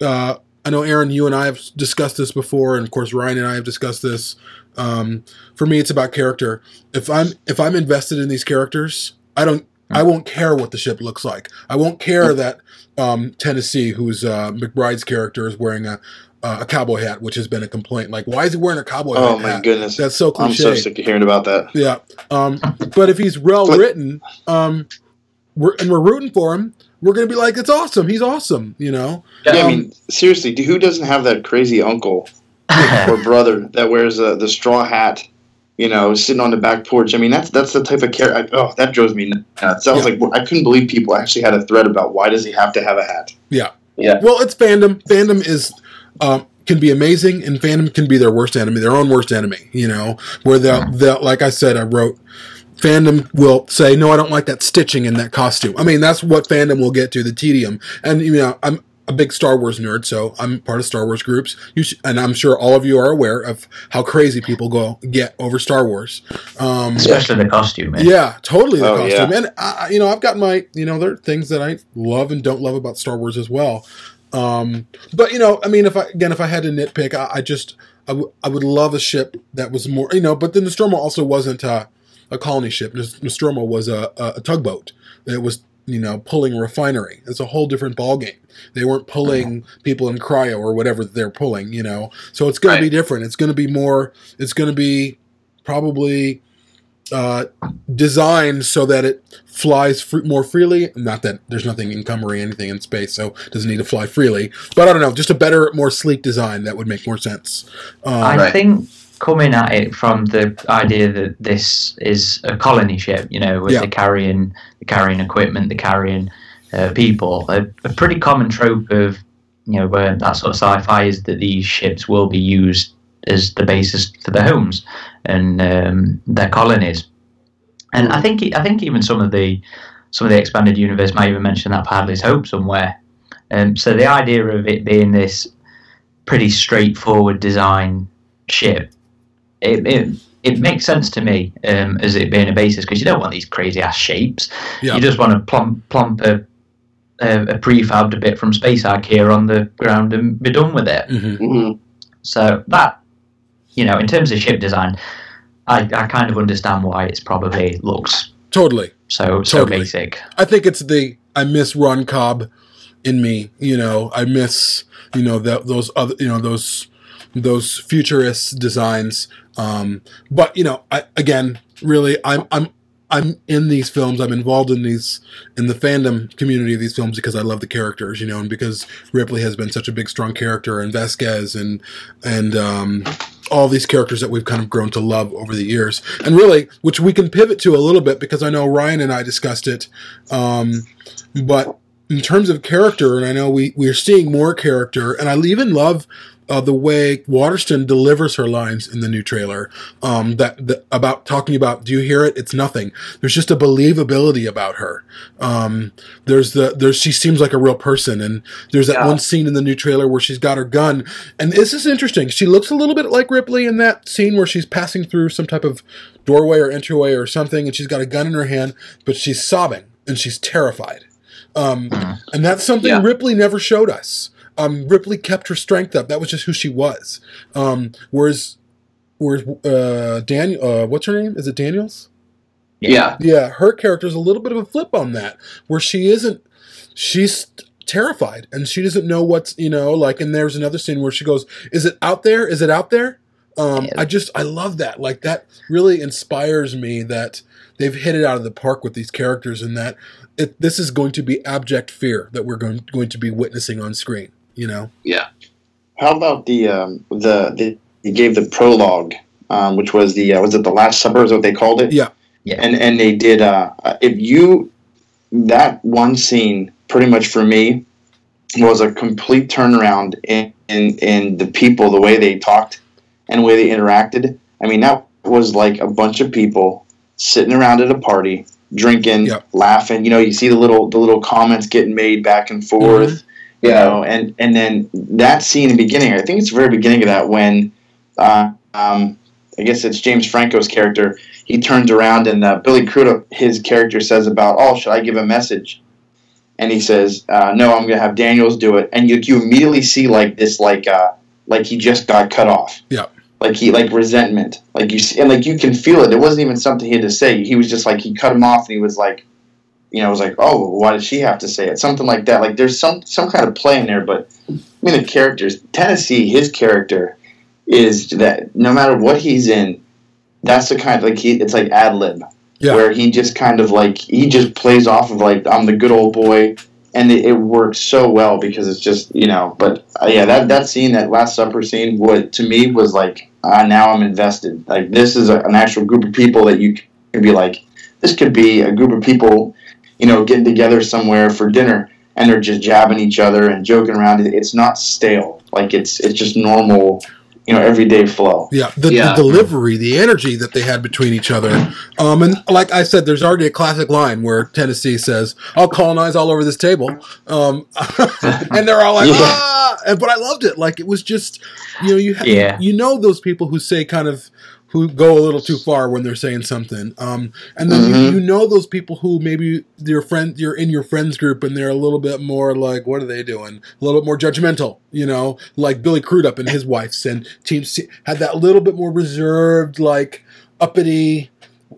uh, I know Aaron, you and I have discussed this before, and of course Ryan and I have discussed this. Um, for me, it's about character. If I'm if I'm invested in these characters, I don't I won't care what the ship looks like. I won't care that um, Tennessee, who's uh, McBride's character, is wearing a uh, a cowboy hat, which has been a complaint. Like, why is he wearing a cowboy Oh hat? my goodness, That's so cliche. I'm so sick of hearing about that. Yeah. Um, but if he's well written, um, we're and we're rooting for him. We're gonna be like, it's awesome. He's awesome. You know. Yeah, I Um, mean, seriously, who doesn't have that crazy uncle or brother that wears uh, the straw hat? You know, sitting on the back porch. I mean, that's that's the type of character. Oh, that drives me nuts. That was like I couldn't believe people actually had a thread about why does he have to have a hat? Yeah. Yeah. Well, it's fandom. Fandom is um, can be amazing, and fandom can be their worst enemy, their own worst enemy. You know, where they'll, they'll like I said, I wrote. Fandom will say, "No, I don't like that stitching in that costume." I mean, that's what fandom will get to the tedium. And you know, I'm a big Star Wars nerd, so I'm part of Star Wars groups. You sh- and I'm sure all of you are aware of how crazy people go get over Star Wars. Um, Especially the costume. eh? yeah, totally the Oh, costume. yeah. And I, you know, I've got my, you know, there are things that I love and don't love about Star Wars as well. Um, but you know, I mean, if I again, if I had to nitpick, I, I just, I, w- I would love a ship that was more, you know. But the Nostromo also wasn't a, a colony ship. Nostromo was a, a, a tugboat. It was, you know, pulling a refinery. It's a whole different ballgame. They weren't pulling people in cryo or whatever they're pulling, you know. So it's going to be different. It's going to be more. It's going to be probably uh, designed so that it flies fr- more freely. Not that there's nothing encumbering anything in space, so it doesn't need to fly freely. But I don't know, just a better, more sleek design that would make more sense. Um, I think coming at it from the idea that this is a colony ship, you know, with Yeah. the carrying, the carrying equipment, the carrying uh, people, a, a pretty common trope of, you know, where that sort of sci-fi is that these ships will be used as the basis for their homes and um, their colonies. And I think I think even some of the some of the expanded universe might even mention that for Hadley's Hope somewhere. Um, so the idea of it being this pretty straightforward design ship, it, it, it makes sense to me um, as it being a basis because you don't want these crazy ass shapes. Yeah. You just want to plump, plump a, a, a prefabbed bit from Space Ark here on the ground and be done with it. Mm-hmm. So that, you know, in terms of ship design, I, I kind of understand why it's probably looks Totally. so so Totally. basic. I think it's the I miss Ron Cobb in me. You know, I miss you know that those other you know those those futurist designs. Um, but you know, I, again, really, I'm I'm I'm in these films. I'm involved in these in the fandom community of these films because I love the characters. You know, and because Ripley has been such a big, strong character, and Vasquez, and and um, all these characters that we've kind of grown to love over the years, and really, which we can pivot to a little bit because I know Ryan and I discussed it, um, but in terms of character, and I know we we're seeing more character, and I even love. Uh, the way Waterston delivers her lines in the new trailer, um, that, that about talking about, do you hear it? It's nothing. There's just a believability about her. Um, there's the there's she seems like a real person, and there's that Yeah. one scene in the new trailer where she's got her gun, and this is interesting. She looks a little bit like Ripley in that scene where she's passing through some type of doorway or entryway or something, and she's got a gun in her hand, but she's sobbing and she's terrified. Um, and that's something Yeah. Ripley never showed us. Um, Ripley kept her strength up. That was just who she was. Um, whereas, whereas uh, Daniel, uh, what's her name? Is it Daniels? Yeah. Yeah, her character is a little bit of a flip on that, where she isn't. She's terrified and she doesn't know what's you know like. And there's another scene where she goes, "Is it out there? Is it out there?" Um, I just I love that. Like that really inspires me that they've hit it out of the park with these characters, and that it, this is going to be abject fear that we're going going to be witnessing on screen. You know. Yeah. How about the um, the, the he gave the prologue, um, which was the uh, was it the Last Supper? Is what they called it? Yeah. Yeah. And and they did uh, uh, if you that one scene pretty much for me was a complete turnaround in, in in the people the way they talked and the way they interacted. I mean that was like a bunch of people sitting around at a party drinking, laughing. You know, you see the little the little comments getting made back and forth. You know, and and then that scene in the beginning. I think it's the very beginning of that when, uh, um, I guess it's James Franco's character. He turns around and uh, Billy Crudup, his character, says about, "Oh, should I give a message?" And he says, uh, "No, I'm going to have Daniels do it." And you you immediately see like this, like uh, like he just got cut off Yeah. like he like resentment like you see, and like you can feel it it wasn't even something he had to say he was just like he cut him off and he was like you know it was like oh why did she have to say it something like that like there's some some kind of play in there but i mean the characters tennessee his character is that no matter what he's in that's the kind of like he it's like ad lib Yeah. where he just kind of like he just plays off of like I'm the good old boy, and it, it works so well because it's just you know. But uh, yeah, that that scene, that Last Supper scene, what to me was like uh, now I'm invested. Like this is a, an actual group of people that you can be like, this could be a group of people, you know, getting together somewhere for dinner, and they're just jabbing each other and joking around. It's not stale. Like it's it's just normal, you know, everyday flow. Yeah, the, Yeah. the delivery, the energy that they had between each other. Um, and like I said, there's already a classic line where Tennessee says, "I'll colonize all over this table," um, and they're all like, Yeah. "Ah!" And- But I loved it. Like it was just, you know, you ha- Yeah. you know those people who say kind of who go a little too far when they're saying something. Um, and then Mhm. you, you know those people who maybe your friend you're in your friends group and they're a little bit more like, what are they doing? A little bit more judgmental, you know, like Billy Crudup and his wife and Team C had that little bit more reserved, like uppity.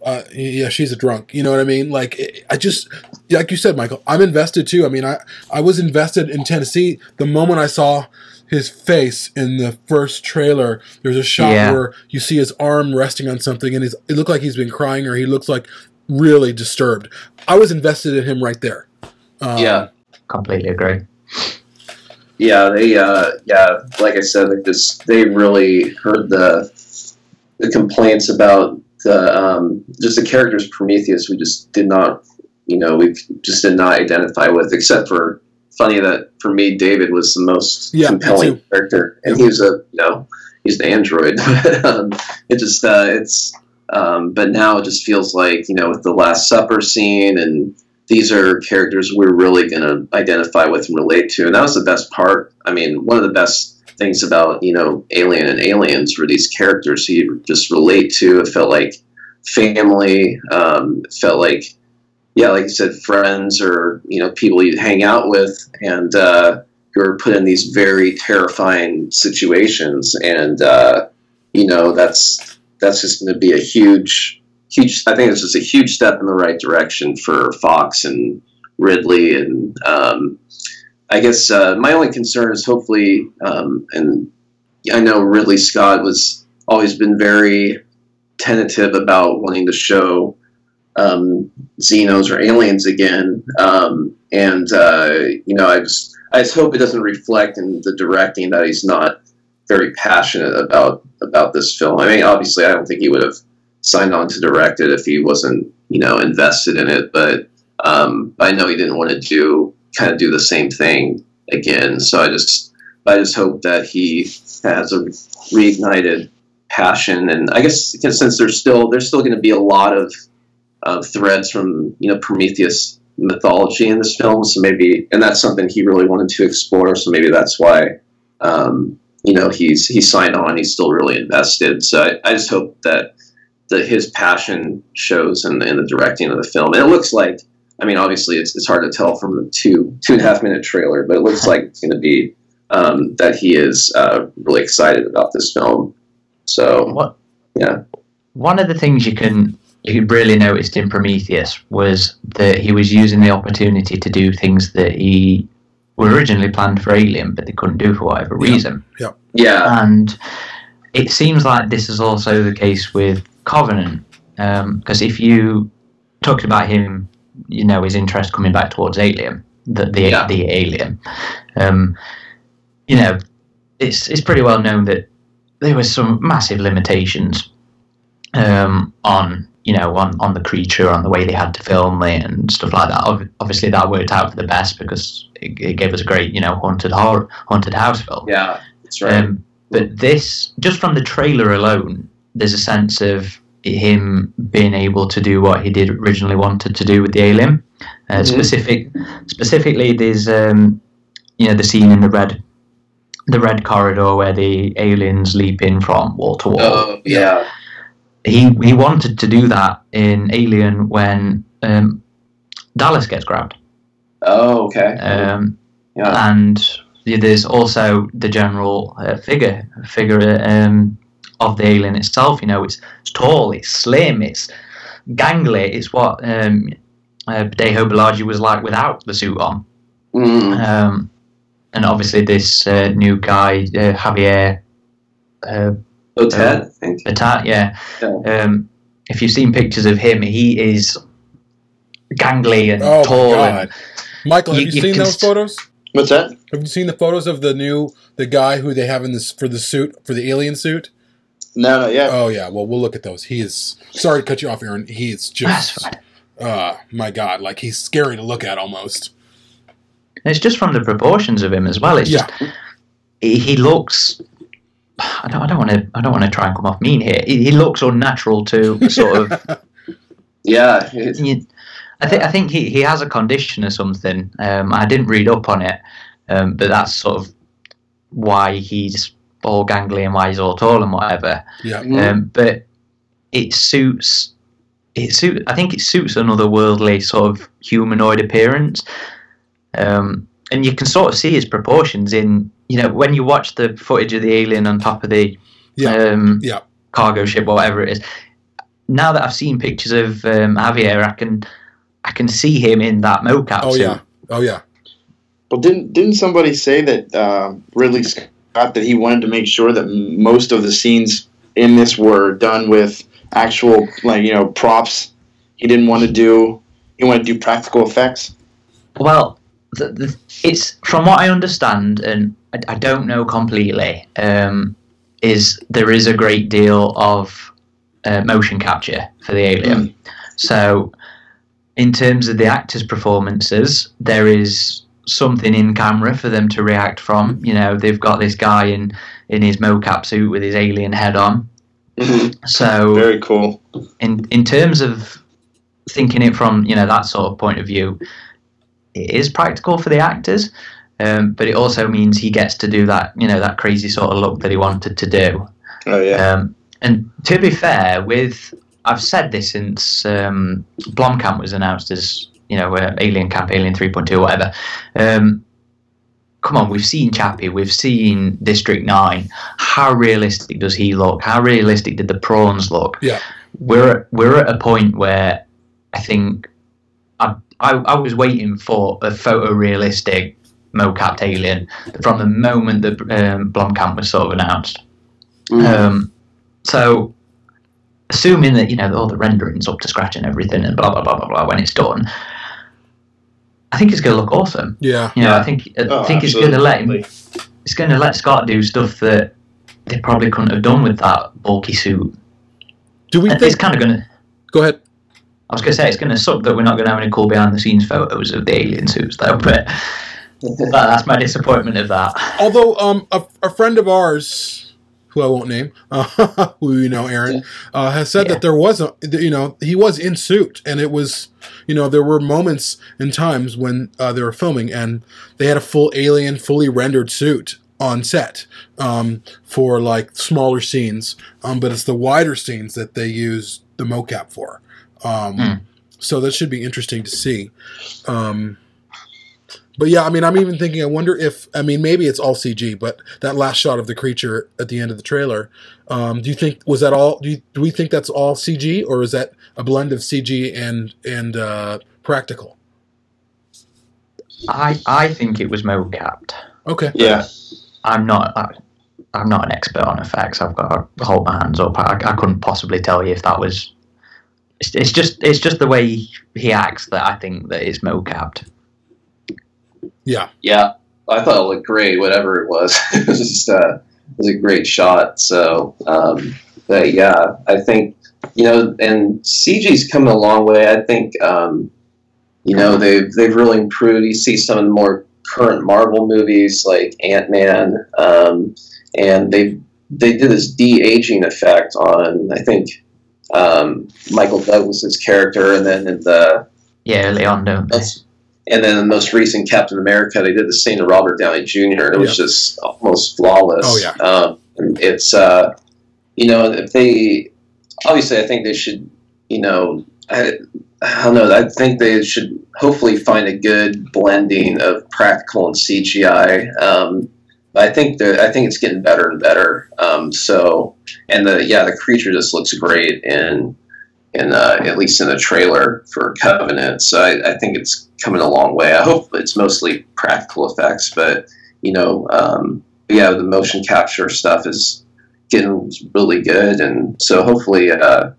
Uh, yeah, she's a drunk. You know what I mean? Like, it- I just, like you said, Michael, I'm invested too. I mean, I, I was invested in Tennessee the moment I saw his face in the first trailer. There's a shot Yeah. where you see his arm resting on something, and he's, it looked like he's been crying, or he looks like really disturbed. I was invested in him right there. Um, yeah. Completely agree. Yeah, they uh yeah, like I said, like this they really heard the the complaints about the um just the characters Prometheus we just did not you know, we just did not identify with except for funny that for me David was the most Yeah, compelling character. And he was a you know, he's an android. um, it just uh it's um but now it just feels like, you know, with the Last Supper scene and these are characters we're really going to identify with and relate to. And that was the best part. I mean, one of the best things about, you know, Alien and Aliens were these characters who you just relate to. It felt like family. Um, felt like, yeah, like you said, friends or, you know, people you'd hang out with and uh, who are put in these very terrifying situations. And, uh, you know, that's, that's just going to be a huge huge. I think it's just a huge step in the right direction for Fox and Ridley, and um, I guess uh, my only concern is hopefully, um, and I know Ridley Scott was always been very tentative about wanting to show um, Xenos or aliens again, um, and uh, you know, I just I just hope it doesn't reflect in the directing that he's not very passionate about about this film. I mean, obviously, I don't think he would have signed on to direct it if he wasn't, you know, invested in it. But um, I know he didn't want to do kind of do the same thing again. So I just I just hope that he has a reignited passion. And I guess since there's still there's still going to be a lot of uh, threads from you know Prometheus mythology in this film. So maybe and that's something he really wanted to explore. So maybe that's why. Um, you know he's he signed on. He's still really invested. So I, I just hope that the his passion shows in, in the directing of the film. And it looks like, I mean, obviously it's, it's hard to tell from the two two and a half minute trailer, but it looks like it's going to be um, that he is uh, really excited about this film. So What yeah, one of the things you can you really noticed in Prometheus was that he was using the opportunity to do things that he were originally planned for Alien, but they couldn't do for whatever reason. Yeah. yeah, And it seems like this is also the case with Covenant, because if you talked about him, you know, his interest coming back towards Alien, the the, Yeah. the Alien, um, you know, it's it's pretty well known that there was some massive limitations um, on you know on, on the creature, on the way they had to film it and stuff like that. Obviously, that worked out for the best because it, it gave us a great you know haunted horror haunted house film. yeah, that's right. Um, but this, just from the trailer alone, there's a sense of him being able to do what he did originally wanted to do with the alien. Uh, Mhm. Specific, specifically, there's um, you know the scene in the red, the red corridor where the aliens leap in from wall to wall. oh yeah, He he wanted to do that in Alien when um, Dallas gets grabbed. oh okay, Um, yeah, and there's also the general uh, figure figure um, of the alien itself. You know, it's, it's tall, it's slim, it's gangly. It's what um, uh, Bolaji was like without the suit on. mm, Um, and obviously, this uh, new guy, uh, Javier oh Ted, I think. Botet, yeah, Yeah. um, if you've seen pictures of him, he is gangly and Oh tall. my And god, Michael, have You- you, you seen can those s- photos? What's that? Have you seen the photos of the new the guy who they have in this for the suit for the alien suit? No, no, yeah. Oh yeah, well we'll look at those. He is sorry to cut you off, Aaron. He is That's just fine. uh my god, like he's scary to look at almost. it's just from the proportions of him as well. It's Yeah. just he, he looks. I don't. I don't want to. I don't want to try and come off mean here. He, he looks unnatural to sort of. Yeah, you- I think. I think he, he has a condition or something. Um, I didn't read up on it, um, but that's sort of why he's all gangly and why he's all tall and whatever. Yeah. Um, but it suits. It suit. I think it suits an otherworldly sort of humanoid appearance. Um, and you can sort of see his proportions in you know when you watch the footage of the alien on top of the Yeah. um, Yeah. cargo ship or whatever it is. Now that I've seen pictures of um, Javier, I can I can see him in that mocap Oh suit. yeah. Oh yeah. Well, didn't didn't somebody say that uh, Ridley Scott that he wanted to make sure that most of the scenes in this were done with actual like you know props? He didn't want to do. He wanted to do practical effects. Well, the, the, it's from what I understand, and I, I don't know completely. Um, is there is a great deal of uh, motion capture for the alien. So, in terms of the actors' performances, there is something in camera for them to react from. You know, they've got this guy in in his mocap suit with his alien head on. So Very cool. in in terms of thinking it from you know that sort of point of view, it is practical for the actors, um, but it also means he gets to do that you know that crazy sort of look that he wanted to do. Oh yeah. Um, and to be fair, with I've said this since um, Blomkamp was announced as you know uh, Alien Camp, Alien 3.2, whatever. Um, come on, we've seen Chappie, we've seen District Nine. How realistic does he look? How realistic did the prawns look? Yeah. We're we're at a point where I think I I, I was waiting for a photorealistic mocapped alien from the moment that um, Blomkamp was sort of announced. Um, so, assuming that you know all the rendering's up to scratch and everything, and blah blah blah blah blah, when it's done, I think it's going to look awesome. Yeah. You know, I think I Oh, think it's going to let him. It's going to let Scott do stuff that they probably couldn't have done with that bulky suit. Do we And think it's kind of going to. Go ahead. I was going to say it's going to suck that we're not going to have any cool behind the scenes photos of the alien suits though, but that, that's my disappointment of that. Although um, a, a friend of ours, who I won't name, uh, who you know, Aaron, uh, has said Yeah. that there was a, you know, he was in suit, and it was, you know, there were moments and times when uh, they were filming, and they had a full alien, fully rendered suit on set um, for like smaller scenes, um, but it's the wider scenes that they use the mocap for. Um, Hmm. So that should be interesting to see. Um, but yeah, I mean, I'm even thinking. I wonder if I mean maybe it's all CG, but that last shot of the creature at the end of the trailer. Um, do you think was that all? Do, you, do we think that's all CG, or is that a blend of CG and and uh, practical? I I think it was mocapped. Okay. Yeah. I'm not. I, I'm not an expert on effects. I've got to hold my hands up. I, I couldn't possibly tell you if that was. It's, it's just it's just the way he, he acts that I think that is mocapped. Yeah. Yeah, I thought it looked great. Whatever it was, it was just uh, it was a great shot. So, um, but yeah, I think you know, and CG's coming a long way. I think um, you know they've they've really improved. You see some of the more current Marvel movies like Ant Man, um, and they they did this de aging effect on I think um, Michael Douglas's character, and then in the Yeah, early on, don't they? And then the most recent Captain America, they did the same to Robert Downey Jr. and it was just almost flawless. Oh, yeah. Um, it's uh, you know, if they obviously, I think they should, you know, I, I don't know. I think they should hopefully find a good blending of practical and CGI. Um, but I think that I think it's getting better and better. Um, so, and the yeah, the creature just looks great in in uh, at least in the trailer for Covenant. So I, I think it's coming a long way. I hope it's mostly practical effects, but you know, um, yeah, the motion capture stuff is getting really good, and so hopefully, uh,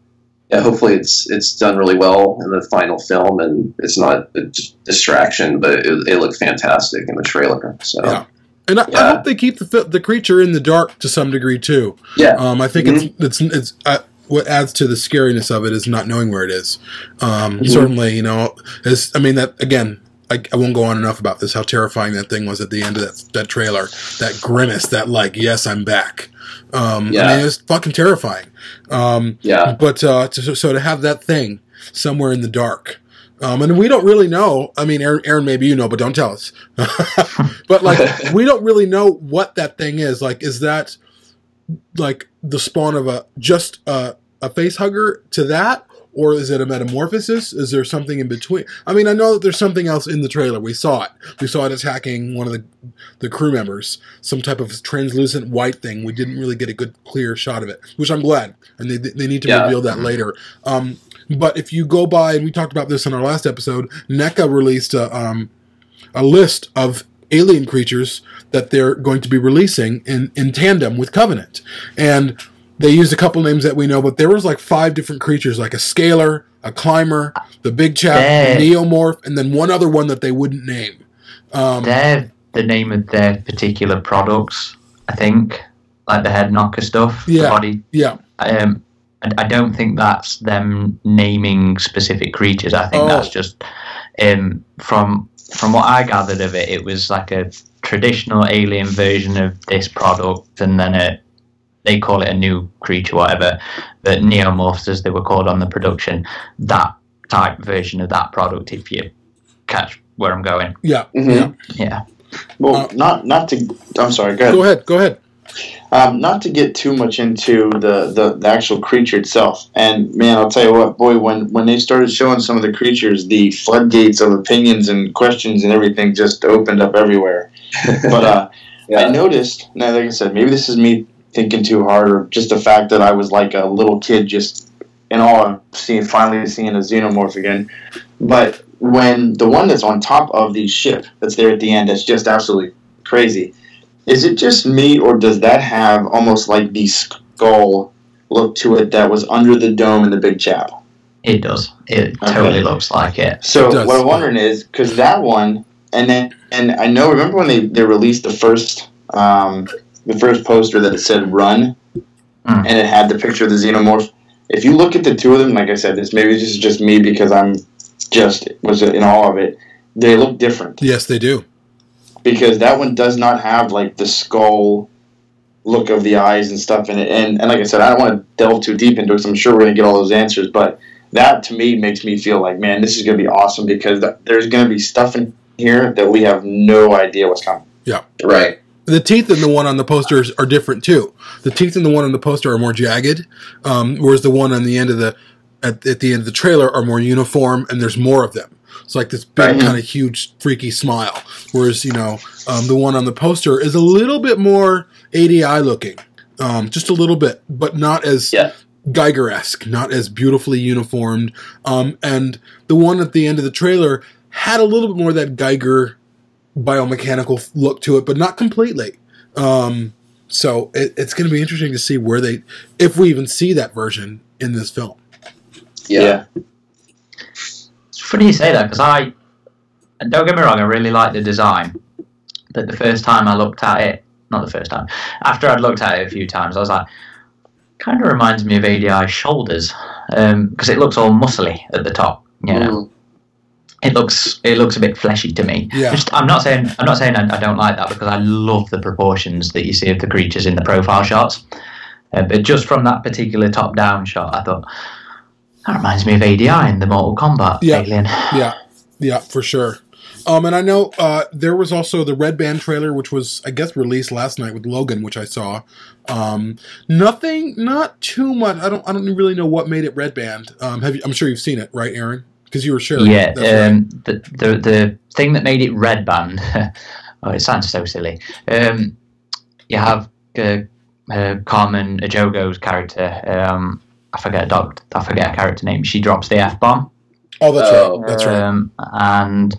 yeah, hopefully it's it's done really well in the final film, and it's not a distraction, but it, it looked fantastic in the trailer. So Yeah. And I, I hope they keep the the creature in the dark to some degree too. Yeah. Um, I think it's it's it's uh, what adds to the scariness of it is not knowing where it is. Um, Mhm. Certainly, you know, is I mean that again. I, I won't go on enough about this. How terrifying that thing was at the end of that that trailer. That grimace. That like, yes, I'm back. Um, Yeah. I mean, it's fucking terrifying. Um, Yeah. But uh, to, so to have that thing somewhere in the dark, um, and we don't really know. I mean, Aaron, Aaron, maybe you know, but don't tell us. but like, we don't really know what that thing is. Like, is that like the spawn of a just a, a face hugger to that, or is it a metamorphosis? Is there something in between? I mean, I know that there's something else in the trailer. We saw it. We saw it attacking one of the the crew members, some type of translucent white thing. We didn't really get a good clear shot of it, which I'm glad. And they they need to Yeah. reveal that later. Um, but if you go by, and we talked about this in our last episode, NECA released a um, a list of alien creatures that they're going to be releasing in, in tandem with Covenant. And they used a couple names that we know, but there was like five different creatures, like a scalar, a climber, the big chap, the neomorph, and then one other one that they wouldn't name. Um, They're the name of their particular products, I think, like the head knocker stuff. the Yeah. body. yeah. Um, I, I don't think that's them naming specific creatures. I think Oh. that's just um, from from what I gathered of it. It was like a traditional alien version of this product, and then a they call it a new creature, whatever. But neomorphs, as they were called on the production, that type version of that product. If you catch where I'm going, Yeah. Mhm. Yeah. yeah. Well, not not to. I'm sorry. Go ahead. Go ahead. Go ahead. Um, not to get too much into the, the, the actual creature itself. And man, I'll tell you what, boy, when, when they started showing some of the creatures, the floodgates of opinions and questions and everything just opened up everywhere. but uh, I noticed, now like I said, maybe this is me thinking too hard, or just the fact that I was like a little kid, just in awe of seeing finally seeing a xenomorph again. But when the one that's on top of the ship that's there at the end, that's just absolutely crazy. Is it just me, or does that have almost like the skull look to it that was under the dome in the big Chapel? It does. It Okay. totally looks like it. So It what I'm wondering is because that one, and then and I know remember when they, they released the first um, the first poster that it said "Run," Mm. and it had the picture of the xenomorph. If you look at the two of them, like I said, this maybe this is just me because I'm just was in awe of it. They look different Yes, they do. Because that one does not have like the skull look of the eyes and stuff in it. And, and like I said, I don't want to delve too deep into it. 'cause I'm sure we're gonna get all those answers, but that to me makes me feel like, man, this is gonna be awesome because th- there's gonna be stuff in here that we have no idea what's coming. Yeah. right. The teeth in the one on the posters are different too. The teeth in the one on the poster are more jagged, um, whereas the one on the end of the at, at the end of the trailer are more uniform, and there's more of them. It's like this big Right. kind of huge freaky smile. Whereas you know um, the one on the poster is a little bit more ADI looking, um, just a little bit, but not as Yeah. Giger esque, not as beautifully uniformed. Um, and the one at the end of the trailer had a little bit more of that Giger biomechanical look to it, but not completely. Um, so it, it's going to be interesting to see where they, if we even see that version in this film. Yeah. It's funny you say that because I don't get me wrong, I really like the design, but the first time I looked at it, not the first time, after I'd looked at it a few times, I was like, kind of reminds me of ADI's shoulders because it looks all muscly at the top. You know, Mm. it looks it looks a bit fleshy to me. Yeah. Just, I'm not saying I'm not saying I, I don't like that because I love the proportions that you see of the creatures in the profile shots. Uh, but just from that particular top-down shot, I thought that reminds me of ADI in the Mortal Kombat Yeah. Alien. Yeah, yeah, for sure. Um, and I know uh, there was also the Red Band trailer, which was I guess released last night with Logan, which I saw. Um, nothing, not too much. I don't, I don't really know what made it Red Band. Um, have you, I'm sure you've seen it, right, Aaron? Because you were sharing. Yeah, right. um, the, the the thing that made it red band. oh, it sounds so silly. Um, you have uh, uh, Carmen Ejogo's character. I forget a dog. I forget a character name. She drops the f bomb. Oh, that's Oh. right. That's right. Um, and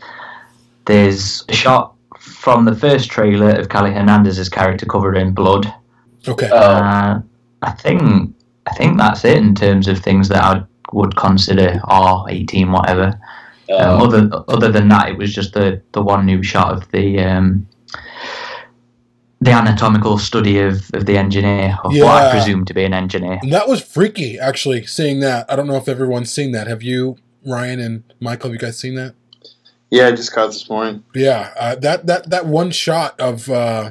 there's a shot from the first trailer of Callie Hernandez's character covered in blood. Okay. Uh, I think I think that's it in terms of things that I'd consider R eighteen whatever. Um, Uh, other other than that, it was just the the one new shot of the um, the anatomical study of, of the engineer, of what I presume to be an engineer. And that was freaky, actually, seeing that. I don't know if everyone's seen that. Have you, Ryan and Michael, have you guys seen that? Yeah, I just caught this morning. Yeah, uh, that that that one shot of uh,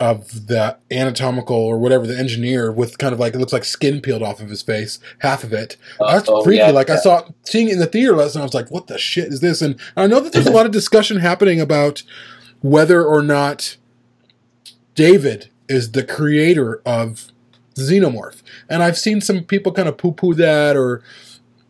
of the anatomical or whatever the engineer with kind of like it looks like skin peeled off of his face, half of it. That's oh, freaky. yeah, like I saw seeing it in the theater last night. I was like, "What the shit is this?" And I know that there's a lot of discussion happening about whether or not David is the creator of Xenomorph, and I've seen some people kind of poo poo that or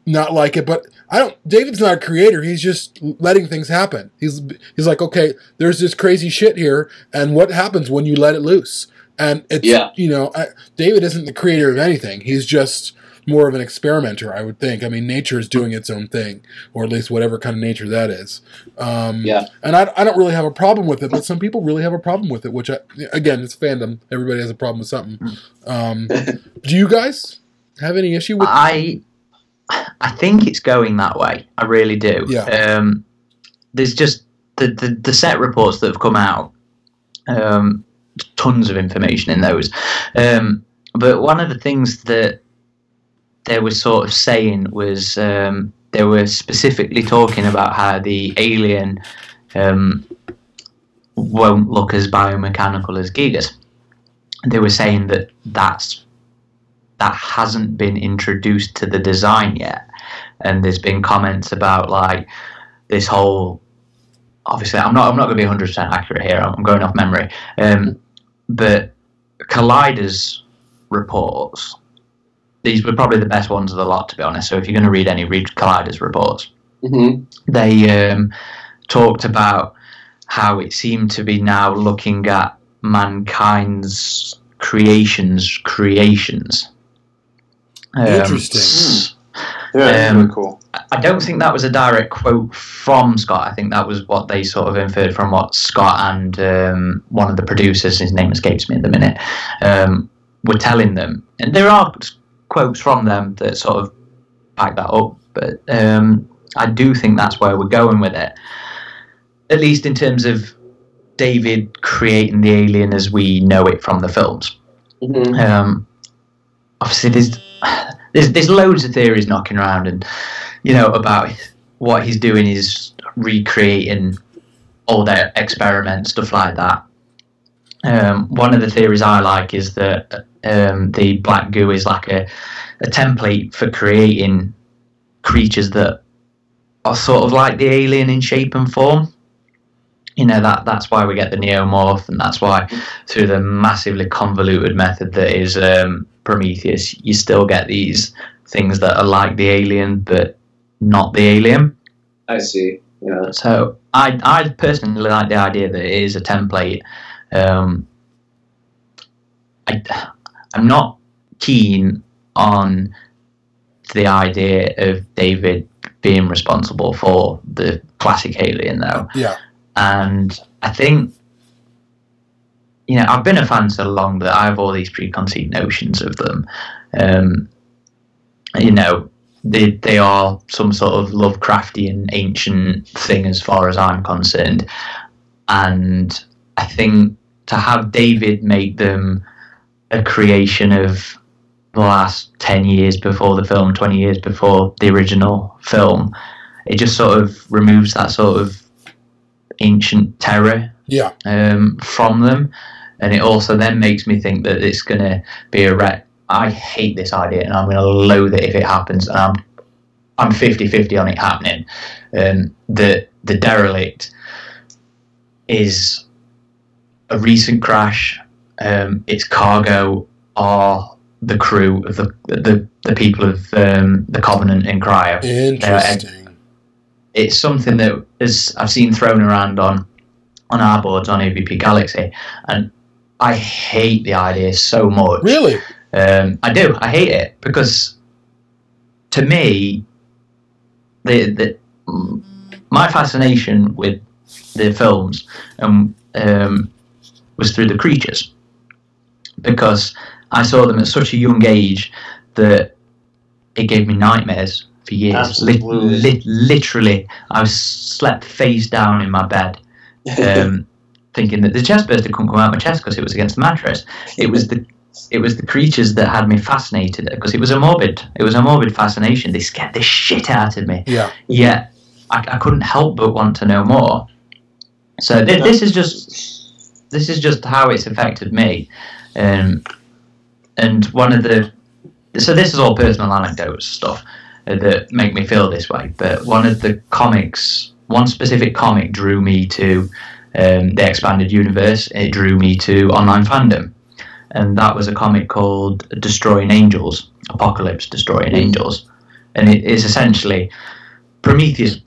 not like it, but I don't. David's not a creator. He's just letting things happen. He's he's like, okay, there's this crazy shit here, and what happens when you let it loose? And it's Yeah. you know, I, David isn't the creator of anything. He's just more of an experimenter, I would think. I mean, nature is doing its own thing, or at least whatever kind of nature that is. Um, Yeah. And I, I don't really have a problem with it, but some people really have a problem with it. Which, I, again, it's fandom. Everybody has a problem with something. Um, do you guys have any issue with? I I think it's going that way. I really do. Yeah. Um, there's just the, the the set reports that have come out. Um, tons of information in those. Um, but one of the things that they were sort of saying was um, they were specifically talking about how the alien um, won't look as biomechanical as Giger's. They were saying that that's that hasn't been introduced to the design yet, and there's been comments about like this whole. Obviously, I'm not. I'm not going to be 100 percent accurate here. I'm going off memory. Um, but Collider's reports. These were probably the best ones of the lot, to be honest. So if you're going to read any, read Collider's reports mhm. they um, talked about how it seemed to be now looking at mankind's creations creations Um, Interesting. Yeah, Um, really cool. I don't think that was a direct quote from Scott. I think that was what they sort of inferred from what Scott and um, one of the producers, his name escapes me at the minute, um, were telling them. And there are quotes from them that sort of back that up. But um, I do think that's where we're going with it. At least in terms of David creating the alien as we know it from the films. Mhm. Um, obviously, there's, there's there's loads of theories knocking around, and you know about what he's doing is recreating all their experiments, stuff like that. Um, one of the theories I like is that um, the black goo is like a, a template for creating creatures that are sort of like the alien in shape and form. You know that that's why we get the neomorph, and that's why through the massively convoluted method that is um, Prometheus, you still get these things that are like the alien but not the alien. I see. Yeah. So I I personally like the idea that it is a template. Um, I I'm not keen on the idea of David being responsible for the classic alien though Yeah. and I think you know I've been a fan so long that I have all these preconceived notions of them. Um, you know, they they are some sort of Lovecraftian ancient thing as far as I'm concerned, and I think to have David make them a creation of the last 10 years before the film 20 years before the original film it just sort of removes that sort of ancient terror Yeah. um, from them, and it also then makes me think that it's going to be a wreck. I hate this idea, and I'm going to loathe it if it happens. And I'm I'm 50-50 on it happening. Um, the the derelict is a recent crash. Um, its cargo are the crew of the the, the people of um, the Covenant in Cryo. Interesting. it's something that is I've seen thrown around on on our boards on AVP Galaxy, and I hate the idea so much. Really? Um, I do. I hate it because to me, the the my fascination with the films um, um, was through the creatures because I saw them at such a young age that it gave me nightmares for years. Li- Absolutely. li- literally, I was slept face down in my bed, um, thinking that the chest burster couldn't come out of my chest because it was against the mattress. It was the it was the creatures that had me fascinated because it was a morbid it was a morbid fascination. They scared the shit out of me. Yeah. Yet I, I couldn't help but want to know more. So th- this is just this is just how it's affected me, um, and one of the so this is all personal anecdotes stuff uh, that make me feel this way. But one of the comics, one specific comic, drew me to um, the expanded universe. It drew me to online fandom, and that was a comic called Destroying Angels, Apocalypse Destroying Angels, and it is essentially Prometheus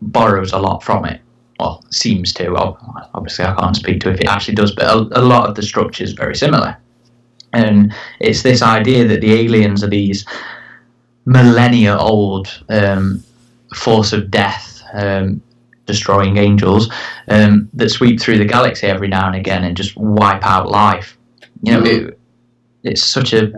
borrows a lot from it. Well, seems to. Ob- Obviously, I can't speak to if it actually does, but a, a lot of the structure is very similar. And it's this idea that the aliens are these millennia old um, force of death, um, destroying angels um, that sweep through the galaxy every now and again and just wipe out life. You know, it, it's such a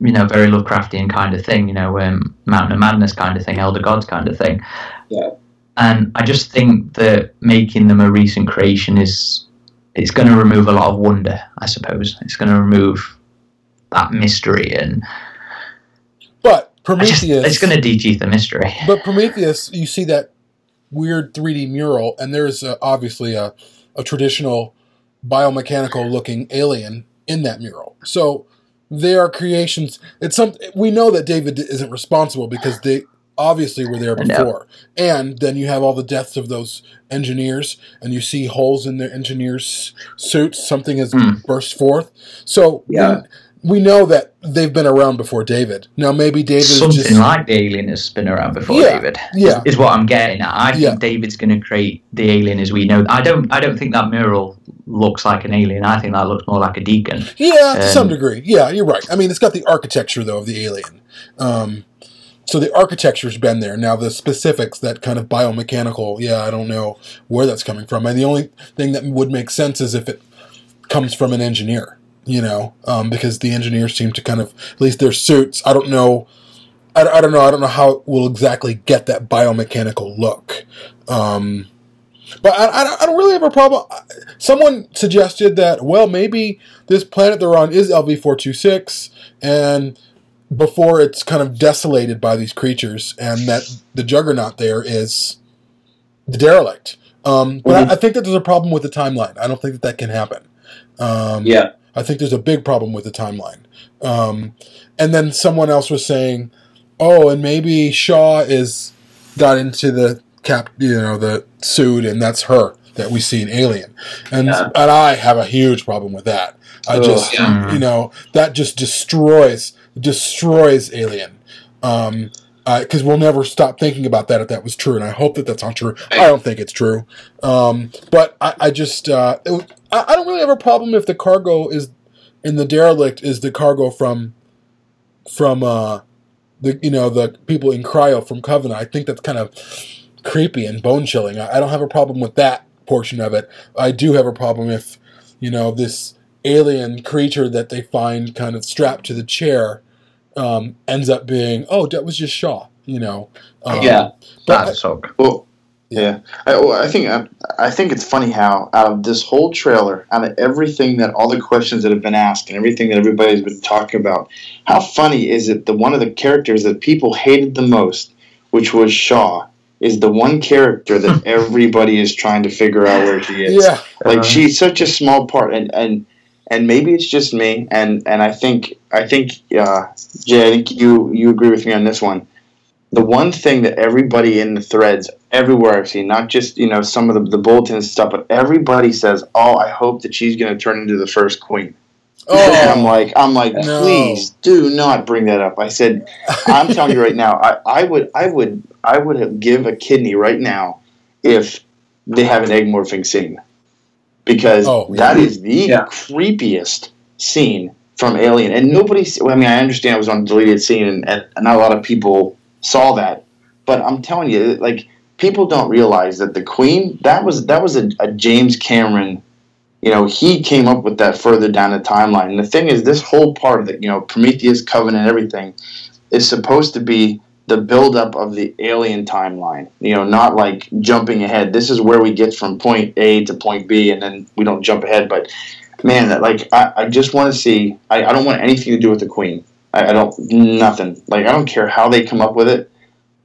you know very Lovecraftian kind of thing. You know, um, Mountain of Madness kind of thing, Elder Gods kind of thing. Yeah. And I just think that making them a recent creation is it's going to remove a lot of wonder. I suppose it's going to remove that mystery and But I just- Prometheus. it's going to de-teeth the mystery. But Prometheus, you see that weird 3D mural, and there's uh, obviously a, a traditional biomechanical looking alien in that mural. So they are creations. It's some we know that David isn't responsible because they obviously were there before. And then you have all the deaths of those engineers, and you see holes in their engineers' suits. Something has Hmm. burst forth. So Yeah. we, we know that they've been around before David. Now maybe David is Something just like the alien has been around before Yeah, David. yeah. is, is what I'm getting at. I think David's going to create the alien as we know. I don't. I don't think that mural looks like an alien. I think that looks more like a deacon. Yeah, to some Um, degree. Yeah, you're right. I mean, it's got the architecture though of the alien. Um, so the architecture's been there. Now the specifics, that kind of biomechanical. Yeah, I don't know where that's coming from. And the only thing that would make sense is if it comes from an engineer. You know, um, because the engineers seem to kind of at least their suits. I don't know. I, I don't know. I don't know how it will exactly get that biomechanical look. Um, but I, I, I don't really have a problem. Someone suggested that, well, maybe this planet they're on is LV 426, and before it's kind of desolated by these creatures, and that the juggernaut there is the derelict. Um, but I, I think that there's a problem with the timeline. I don't think that that can happen. Um, Yeah. I think there's a big problem with the timeline. Um, and then someone else was saying, "Oh, and maybe Shaw is got into the cap, you know, the suit, and that's her that we see in Alien." And Yeah. and I have a huge problem with that. I Ugh. just, Yeah. you know, that just destroys destroys Alien. Um, because we'll never stop thinking about that if that was true, and I hope that that's not true. I don't think it's true, um, but I, I just uh, it, I don't really have a problem if the cargo is in the derelict is the cargo from from uh, the you know the people in cryo from Covenant. I think that's kind of creepy and bone chilling. I, I don't have a problem with that portion of it. I do have a problem if you know this alien creature that they find kind of strapped to the chair um, ends up being oh that was just Shaw. You know. Um, Yeah. but That suck. Well, yeah, I, well, I think I, I think it's funny how out of this whole trailer, out of everything that all the questions that have been asked and everything that everybody's been talking about, how funny is it that one of the characters that people hated the most, which was Shaw, is the one character that everybody is trying to figure out where she is. yeah. like Uh, she's such a small part and and and maybe it's just me. And and i think i think uh jay i think you you agree with me on this one. The one thing that everybody in the threads everywhere i've seen not just you know some of the, the bulletins and stuff but everybody says oh i hope that she's going to turn into the first queen. And i'm Oh, like i'm like No. please do not bring that up. I said i'm telling you right now i, I would i would i would have give a kidney right now if they have an egg morphing scene because Oh, that is the Yeah. creepiest scene from Alien, and nobody. I mean, I understand it was on a deleted scene, and, and not a lot of people saw that. But I'm telling you, like people don't realize that the Queen that was that was a, a James Cameron. You know, he came up with that further down the timeline. And the thing is, this whole part of it, you know, Prometheus, Covenant, everything, is supposed to be the buildup of the alien timeline. You know, not like jumping ahead. This is where we get from point A to point B, and then we don't jump ahead. But man, that like I, I just want to see. I, I don't want anything to do with the Queen. I, I don't nothing. Like I don't care how they come up with it.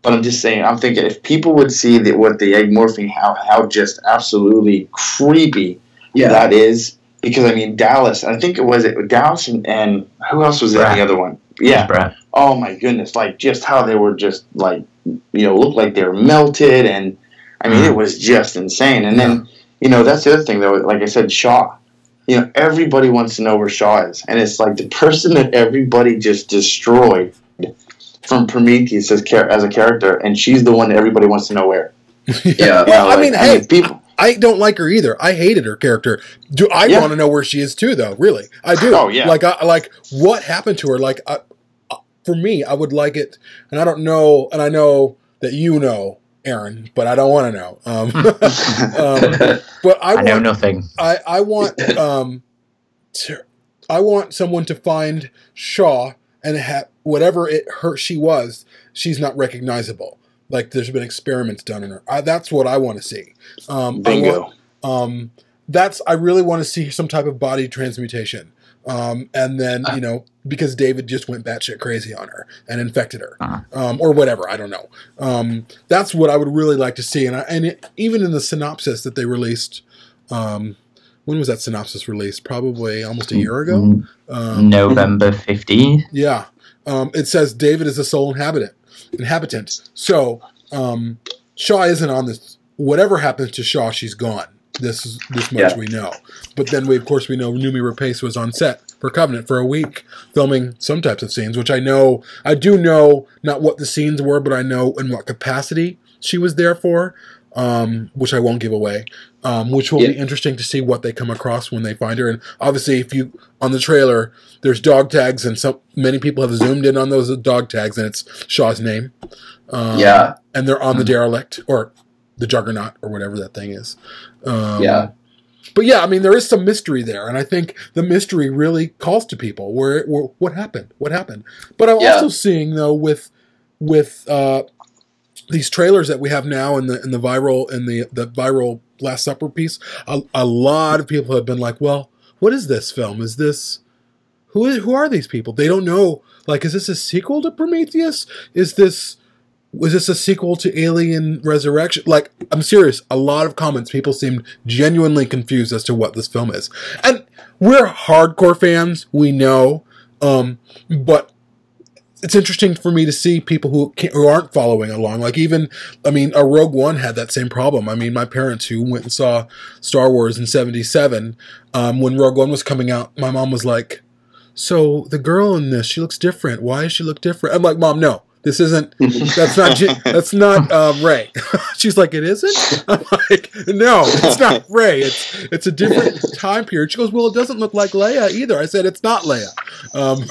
But I'm just saying. I'm thinking if people would see the, what the egg morphing, how how just absolutely creepy Yeah. that is. Because I mean Dallas. I think it was it Dallas and, and who else was in the other one? Yeah. Brett. Oh my goodness! Like just how they were just like you know looked like they were melted, and I mean it mm. was just insane. And then you know that's the other thing though. Like I said, Shaw. You know everybody wants to know where Shaw is, and it's like the person that everybody just destroyed from Prometheus as, char- as a character, and she's the one that everybody wants to know where. Yeah. Well, I like, mean, I hey, mean, people- I don't like her either. I hated her character. Do I Yeah. want to know where she is too? Though, really, I do. Oh, yeah. Like, I like what happened to her. Like, I, uh, for me, I would like it, and I don't know, and I know that you know, Aaron, but I don't want to know. Um, um, but I, I, want, know nothing. I, I want um, to, I want someone to find Shaw and have whatever it her she was, she's not recognizable. Like there's been experiments done on her. I, that's what I want to see. Um, Bingo. want- um, that's I really want to see some type of body transmutation. Um, and then you know because David just went batshit crazy on her and infected her, Uh-huh. um, or whatever. I don't know. Um, that's what I would really like to see. And I, and it, even in the synopsis that they released, um, when was that synopsis released? Probably almost a year ago. Mm, Um, November 15th. yeah. Um, it says David is a sole inhabitant. Inhabitant. So um, Shaw isn't on this. Whatever happens to Shaw, she's gone. This is this much Yeah. we know. But then we, of course, we know Noomi Rapace was on set for Covenant for a week, filming some types of scenes, which I know. I do know not what the scenes were, but I know in what capacity she was there for. Um, which I won't give away. Um, which will be interesting to see what they come across when they find her. And obviously, if you on the trailer, there's dog tags, and some many people have zoomed in on those dog tags, and it's Shaw's name. Um, Yeah. and they're on the derelict or the juggernaut or whatever that thing is. Um, Yeah. But yeah, I mean, there is some mystery there, and I think the mystery really calls to people. Where, where what happened? What happened? But I'm Yeah. also seeing though with with uh, these trailers that we have now in the in the viral in the the viral Last Supper piece, a, a lot of people have been like, "Well, what is this film? Is this who is who are these people? They don't know. Like, is this a sequel to Prometheus? Is this was this a sequel to Alien Resurrection? Like, I'm serious. A lot of comments, people seemed genuinely confused as to what this film is. And we're hardcore fans, we know. Um, but it's interesting for me to see people who who aren't following along. Like even, I mean, a Rogue One had that same problem. I mean, my parents who went and saw Star Wars in '77, um, when Rogue One was coming out, my mom was like, "So the girl in this, she looks different. Why does she look different?" I'm like, "Mom, no." This isn't. That's not. That's not uh, Rey. She's like, it isn't. I'm like, no, it's not Rey. It's it's a different time period. She goes, well, it doesn't look like Leia either. I said, it's not Leia. Um,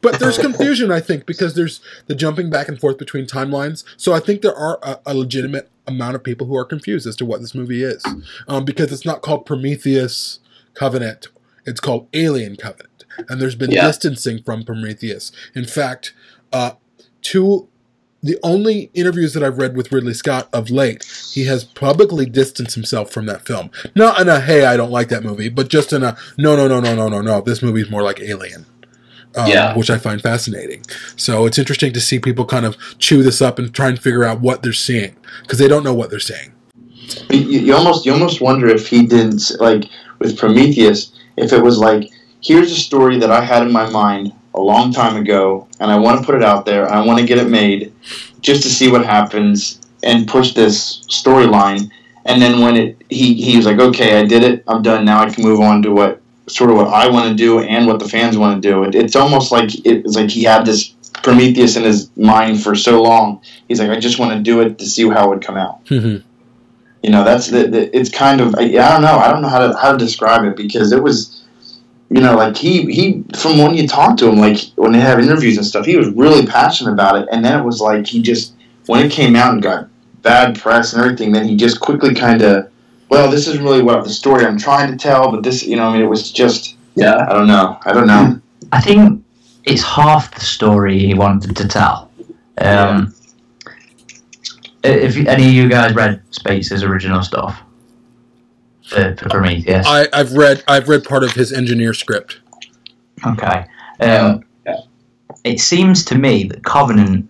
but there's confusion, I think, because there's the jumping back and forth between timelines. So I think there are a, a legitimate amount of people who are confused as to what this movie is, um, because it's not called Prometheus Covenant. It's called Alien Covenant, and there's been Yeah. distancing from Prometheus. In fact, uh, two the only interviews that I've read with Ridley Scott of late, he has publicly distanced himself from that film. Not in a hey, I don't like that movie, but just in a no, no, no, no, no, no, no. This movie's more like Alien. Um, Yeah. which I find fascinating. So it's interesting to see people kind of chew this up and try and figure out what they're seeing because they don't know what they're seeing. You, you almost you almost wonder if he didn't like with Prometheus if it was like here's a story that I had in my mind a long time ago and I want to put it out there I want to get it made just to see what happens and push this storyline. And then when it he he was like okay I did it I'm done now I can move on to what sort of what I want to do and what the fans want to do. It, it's almost like it's like he had this Prometheus in his mind for so long. He's like I just want to do it to see how it would come out. Mm-hmm. You know that's the, the it's kind of I, I don't know I don't know how to how to describe it because it was you know like he he from when you talk to him like when they have interviews and stuff he was really passionate about it. And then it was like he just when it came out and got bad press and everything then he just quickly kind of well this is really what the story I'm trying to tell but this you know I mean it was just yeah. I don't know. I don't know. I think it's half the story he wanted to tell. Um, If any of you guys read Spaihts's original stuff for, for Prometheus, I, I've read I've read part of his engineer script. Okay. Um, It seems to me that Covenant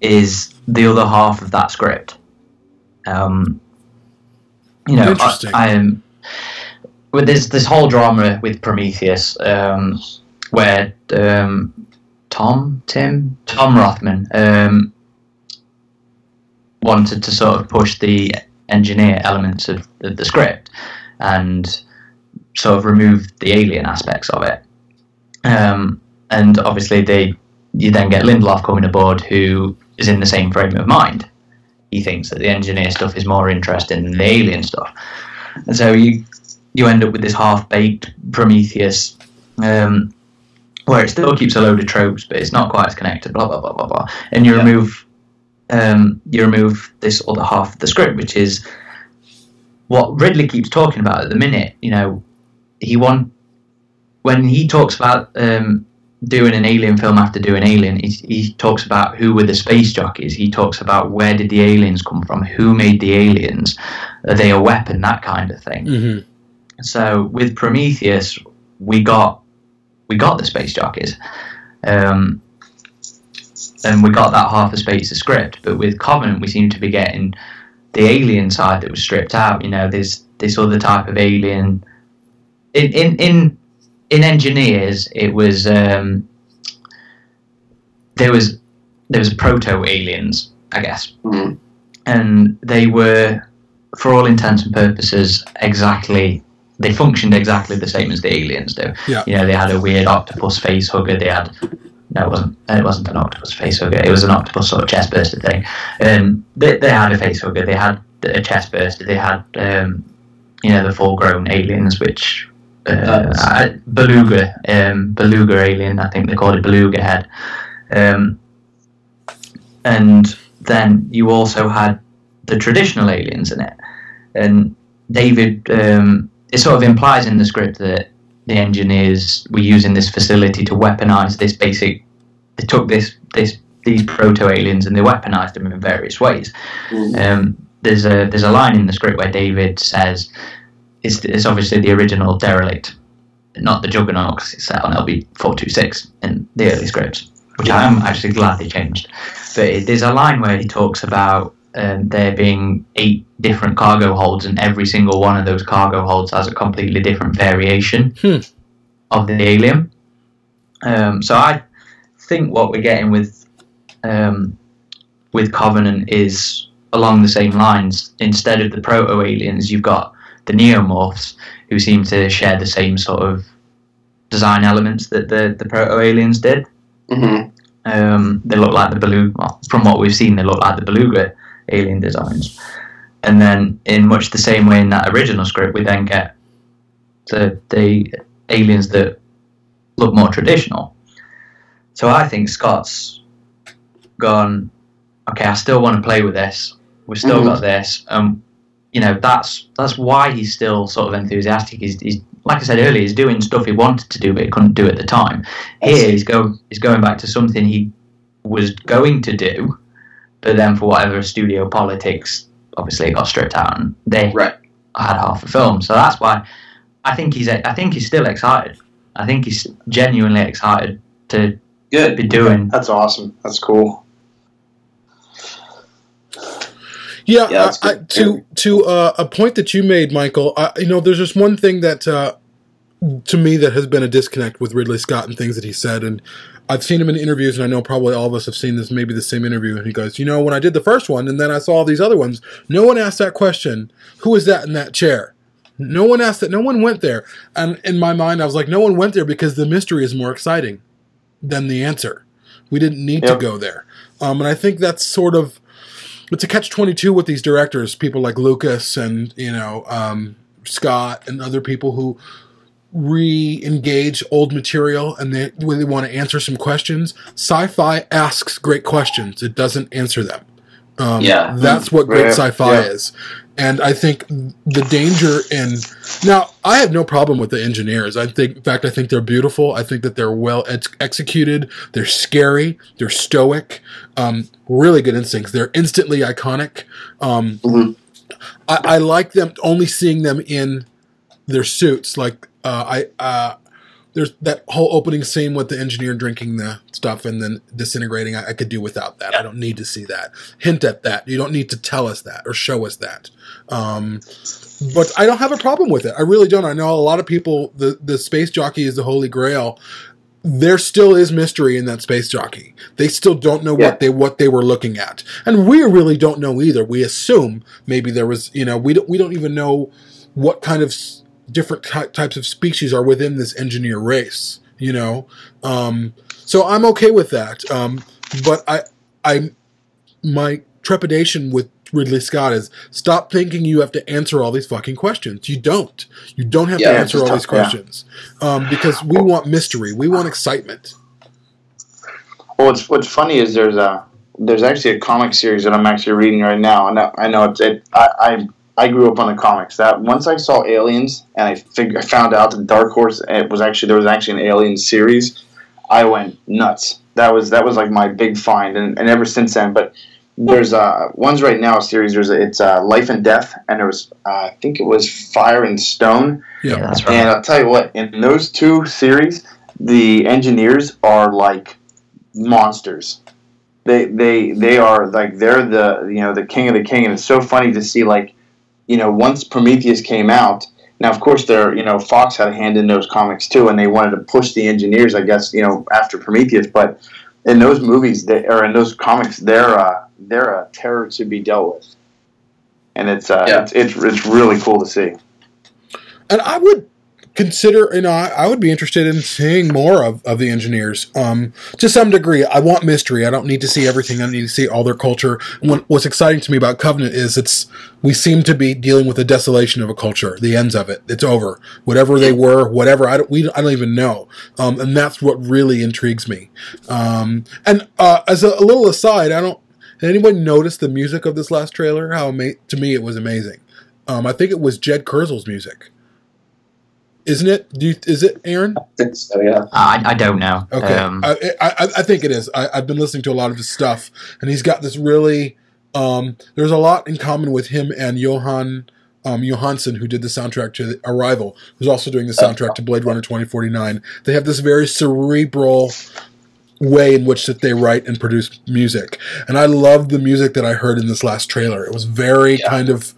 is the other half of that script. Um, you know, Interesting. I, I am. With this this whole drama with Prometheus, um, where um, Tom Tim Tom Rothman um, wanted to sort of push the engineer elements of, of the script and sort of remove the alien aspects of it. Um, and obviously, they you then get Lindelof coming aboard, who is in the same frame of mind. He thinks that the engineer stuff is more interesting than the alien stuff, and so you you end up with this half baked Prometheus, um, where it still keeps a load of tropes, but it's not quite as connected. Blah blah blah blah blah, and you remove um, you remove this other half of the script, which is what Ridley keeps talking about at the minute. You know, he want when he talks about um, doing an alien film after doing Alien, he, he talks about who were the space jockeys. He talks about where did the aliens come from, who made the aliens, are they a weapon, that kind of thing. Mm-hmm. So with Prometheus, we got we got the space jockeys, um, and we got that half a space of script. But with Covenant, we seem to be getting the alien side that was stripped out. You know, there's this other type of alien. In in in in engineers, it was um, there was there was proto aliens, I guess, and they were, for all intents and purposes, exactly they functioned exactly the same as the aliens do. Yeah. You know, they had a weird octopus face hugger. They had no, it wasn't. It wasn't an octopus face hugger. It was an octopus sort of chest burster thing. Um, they, they had a face hugger. They had a chest burster. They had um, you know the full grown aliens, which uh, I- beluga um, beluga alien. I think they called it beluga head. Um, and then you also had the traditional aliens in it, and David. Um, it sort of implies in the script that the engineers were using this facility to weaponize this basic. They took this this these proto aliens and they weaponized them in various ways. Um, there's a there's a line in the script where David says, "It's, it's obviously the original derelict, not the Juggernaut, because it's set on LV four two six in the early scripts, which I am actually glad they changed." But it, there's a line where he talks about um, there being eight different cargo holds, and every single one of those cargo holds has a completely different variation of the alien. Um, so I think what we're getting with um, with Covenant is along the same lines. Instead of the proto aliens, you've got the neomorphs who seem to share the same sort of design elements that the the proto aliens did. Mm-hmm. Um, they look like the beluga. Well, from what we've seen, they look like the beluga alien designs. And then, in much the same way in that original script, we then get the the aliens that look more traditional. So I think Scott's gone. Okay, I still want to play with this. We've still Mhm. got this. Um, you know, that's that's why he's still sort of enthusiastic. He's, he's like I said earlier, he's doing stuff he wanted to do but he couldn't do at the time. Here, he's go he's going back to something he was going to do, but then for whatever studio politics, obviously it got stripped out and they had half a film. So that's why I think he's I think he's still excited. I think he's genuinely excited to Good. be doing. That's awesome. That's cool. Yeah, Yeah, that's I, I, to to uh, a point that you made, Michael. I, you know, there's just one thing that uh, to me that has been a disconnect with Ridley Scott and things that he said, and I've seen him in interviews, and I know probably all of us have seen this, maybe the same interview, and he goes, you know, when I did the first one, and then I saw all these other ones, no one asked that question. Who is that in that chair? No one asked that. No one went there, and in my mind, I was like, no one went there because the mystery is more exciting than the answer. We didn't need to go there, um, and I think that's sort of it's a catch 22 with these directors people like lucas and you know um, scott and other people who re-engage old material and they really want to answer some questions sci-fi asks great questions it doesn't answer them um, Yeah. that's what great sci-fi Yeah. is and I think the danger in now I have no problem with the engineers. I think, in fact, I think they're beautiful. I think that they're well ex- executed. They're scary. They're stoic. Um, really good instincts. They're instantly iconic. Um, I, I like them only seeing them in their suits. Like uh, I, uh, there's that whole opening scene with the engineer drinking the stuff and then disintegrating. I, I could do without that. I don't need to see that. Hint at that. You don't need to tell us that or show us that. Um, but I don't have a problem with it. I really don't. I know a lot of people. The the space jockey is the holy grail. There still is mystery in that space jockey. They still don't know what they what they were looking at, and we really don't know either. We assume maybe there was, you know, we don't we don't even know what kind of different ty- types of species are within this engineer race. You know, um, so I'm okay with that. Um, but I I my trepidation with Ridley Scott is stop thinking you have to answer all these fucking questions. You don't. You don't have Yeah, to answer all just these tough, yeah. questions um, because we want mystery. We want excitement. Well, what's what's funny is there's a there's actually a comic series that I'm actually reading right now, and I, I know it's it, I, I I grew up on the comics. That once I saw Aliens and I fig- I found out that Dark Horse it was actually there was actually an Alien series, I went nuts. That was that was like my big find, and, and ever since then. But there's uh ones right now a series. There's a, it's uh, Life and Death, and there was uh, I think it was Fire and Stone. Yeah, that's right. And I'll tell you what, in those two series, the engineers are like monsters. They they they are like they're the you know the king of the king, and it's so funny to see like you know once Prometheus came out. Now, of course, they're you know Fox had a hand in those comics too, and they wanted to push the engineers, I guess, you know, after Prometheus. But in those movies, they, or in those comics, they're uh, they're a terror to be dealt with, and it's uh, Yeah. it's, it's it's really cool to see. And I would consider, you know, I, I would be interested in seeing more of, of the engineers um, to some degree. I want mystery. I don't need to see everything. I need to see all their culture. What, what's exciting to me about Covenant is it's we seem to be dealing with the desolation of a culture, the ends of it. It's over. Whatever they were, whatever I don't, we, I don't even know. Um, and that's what really intrigues me. Um, and uh, as a, a little aside, I don't. Did anyone notice the music of this last trailer? How ama- to me it was amazing. Um, I think it was Jed Kurzel's music. Isn't it? Do you, is it Aaron? I think so, yeah. I, I don't know. Okay, Um, I, I, I think it is. I, I've been listening to a lot of his stuff, and he's got this really. Um, there's a lot in common with him and Jóhann um, Jóhannsson, who did the soundtrack to Arrival, who's also doing the soundtrack to Blade Runner 2049. They have this very cerebral way in which that they write and produce music, and I loved the music that I heard in this last trailer. It was very kind of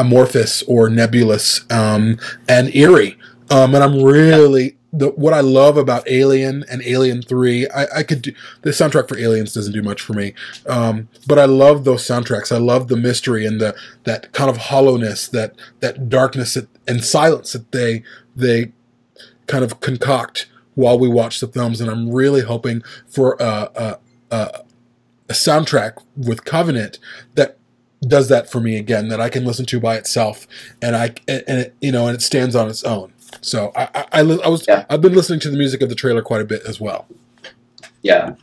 amorphous or nebulous um, and eerie. Um, and I'm really the what I love about Alien and Alien Three. I, I could do the soundtrack for Aliens doesn't do much for me, um, but I love those soundtracks. I love the mystery and the that kind of hollowness, that that darkness and silence that they they kind of concoct while we watch the films. And I'm really hoping for a, a, a, a soundtrack with Covenant that does that for me again that I can listen to by itself and I and it, you know and it stands on its own. So I I, I, li- I was I've been listening to the music of the trailer quite a bit as well. Yeah.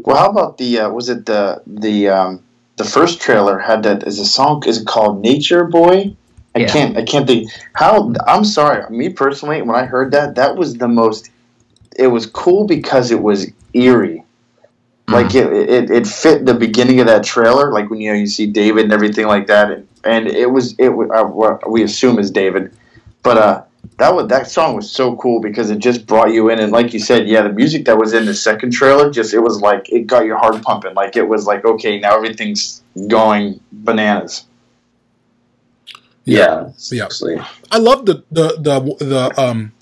Well, how about the uh, was it the the um, the first trailer had that is a song is it called Nature Boy? I Yeah. can't I can't think how I'm sorry me personally when I heard that that was the most it was cool because it was eerie like it, it it fit the beginning of that trailer like when you know you see David and everything like that and, and it was it uh, what we assume is David but uh that was that song was so cool because it just brought you in and like you said yeah the music that was in the second trailer just it was like it got your heart pumping like it was like okay now everything's going bananas Yeah. Yeah, I love the the the the um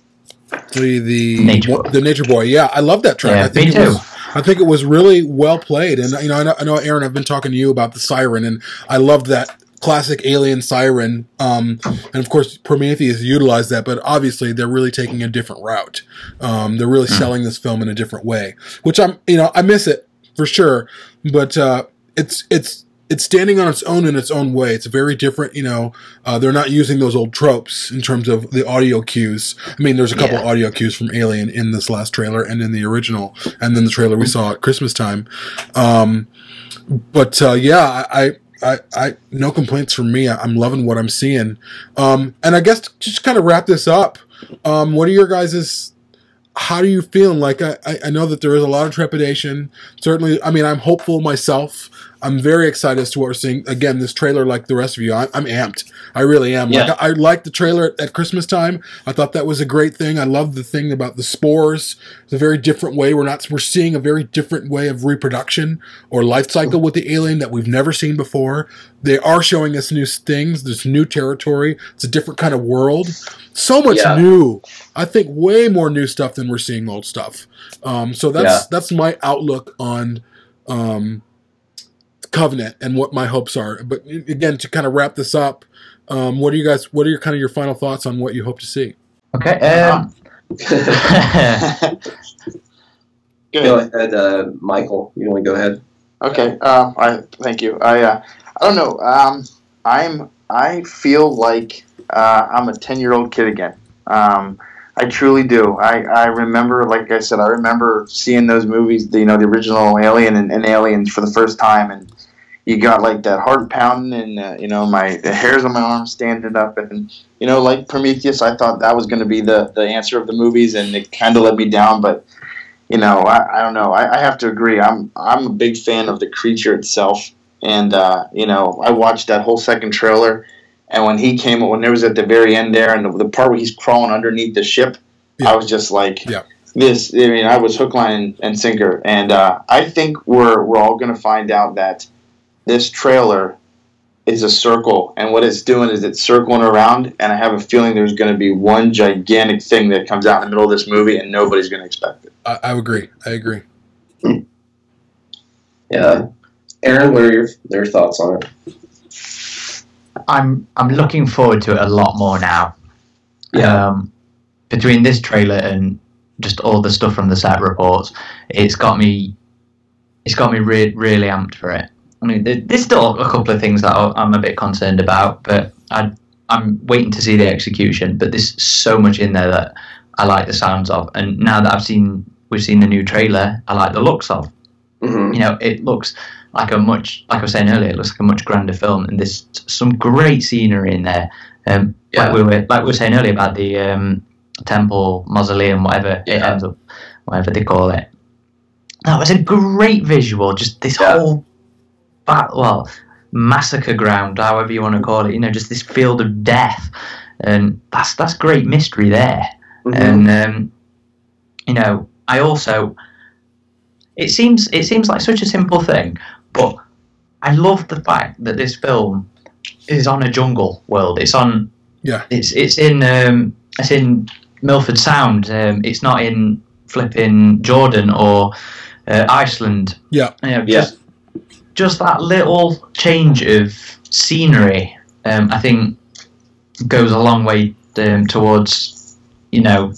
the the Nature the Nature Boy. Yeah, I love that track. Yeah, I think me it too. was I think it was really well played, and you know I know, I know Aaron. I've been talking to you about the siren, and I loved that classic alien siren. Um, and of course Prometheus utilized that, but obviously they're really taking a different route. Um, they're really selling this film in a different way, which I'm you know I miss it for sure, but uh, it's it's it's standing on its own in its own way. It's very different, you know. Uh, they're not using those old tropes in terms of the audio cues. I mean, there's a couple Yeah. audio cues from Alien in this last trailer and in the original, and then the trailer we saw at Christmas time. Um, but uh, yeah, I, I I, no complaints from me. I, I'm loving what I'm seeing. Um, and I guess just kind of wrap this up, um, what are your guys's? How do you feeling? Like I I know that there is a lot of trepidation. Certainly, I mean, I'm hopeful myself. I'm very excited as to what we're seeing. Again, this trailer, like the rest of you, I, I'm amped. I really am. Yeah. Like I, I liked the trailer at Christmas time. I thought that was a great thing. I love the thing about the spores. It's a very different way. We're not. We're seeing a very different way of reproduction or life cycle with the alien that we've never seen before. They are showing us new things. This new territory. It's a different kind of world. So much Yeah. new. I think way more new stuff than we're seeing old stuff. Um, so that's Yeah. that's my outlook on um, Covenant and what my hopes are. But again, to kind of wrap this up, um, what are you guys? What are your kind of your final thoughts on what you hope to see? Okay. Um, Go ahead, uh, Michael. You want to go ahead? Okay. Uh, I thank you. I uh, I don't know. Um, I'm I feel like uh, I'm a ten year old kid again. Um, I truly do. I, I remember, like I said, I remember seeing those movies, the, you know, the original Alien and, and Aliens for the first time, and you got like that heart pounding, and uh, you know, my the hairs on my arms standing up, and you know, like Prometheus, I thought that was going to be the the answer of the movies, and it kind of let me down, but you know, I, I don't know. I, I have to agree. I'm I'm a big fan of the creature itself, and uh, you know, I watched that whole second trailer, and when he came, when there was at the very end there, and the, the part where he's crawling underneath the ship, I was just like, Yeah. this. I mean, I was hook, line, and, and sinker, and uh, I think we're we're all going to find out that this trailer is a circle, and what it's doing is it's circling around, and I have a feeling there's going to be one gigantic thing that comes out in the middle of this movie, and nobody's going to expect it. I, I agree. I agree. Yeah. Aaron, what are your, your thoughts on it? I'm I'm looking forward to it a lot more now. Yeah. Um, between this trailer and just all the stuff from the set reports, it's got me. It's got me re- really amped for it. I mean, there's still a couple of things that I'm a bit concerned about, but I I'm waiting to see the execution. But there's so much in there that I like the sounds of, and now that I've seen we've seen the new trailer, I like the looks of. Mm-hmm. You know, it looks like a much, like I was saying earlier, it looks like a much grander film, and there's some great scenery in there. Um, Yeah. Like we were, like we were saying earlier about the um, temple, mausoleum, whatever it ends up, whatever they call it. That was a great visual. Just this Yeah. whole, ba- well, massacre ground, however you want to call it. You know, just this field of death, and that's that's great mystery there. Mhm. And um, you know, I also it seems it seems like such a simple thing, but I love the fact that this film is on a jungle world. It's on Yeah. it's it's in um, it's in Milford Sound. Um, it's not in flipping Jordan or uh, Iceland. Yeah. You know, Yeah. just just that little change of scenery, um, I think, goes a long way um, towards you know.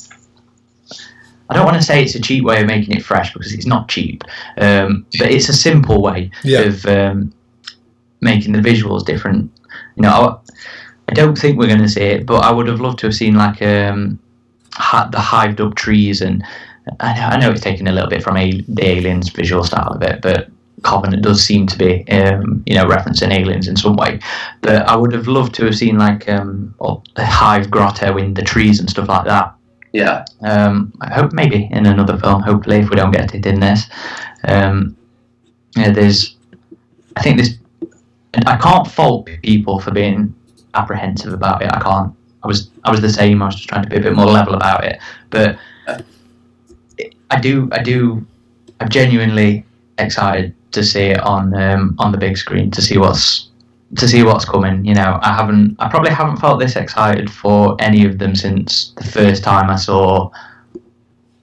I don't want to say it's a cheap way of making it fresh because it's not cheap, um, but it's a simple way Yeah. of um, making the visuals different. You know, I, I don't think we're going to see it, but I would have loved to have seen like um, hi- the hived up trees, and I know, I know it's taken a little bit from a, the aliens visual style of it, but Covenant does seem to be, um, you know, referencing aliens in some way. But I would have loved to have seen like um, the hive grotto in the trees and stuff like that. Yeah. Um, I hope maybe in another film. Hopefully, if we don't get it in this, um, yeah, there's. I think this. And I can't fault people for being apprehensive about it. I can't. I was. I was the same. I was just trying to be a bit more level about it. But I do. I do. I'm genuinely excited to see it on um, on the big screen to see what's to see what's coming. You know, I haven't. I probably haven't felt this excited for any of them since the first time I saw.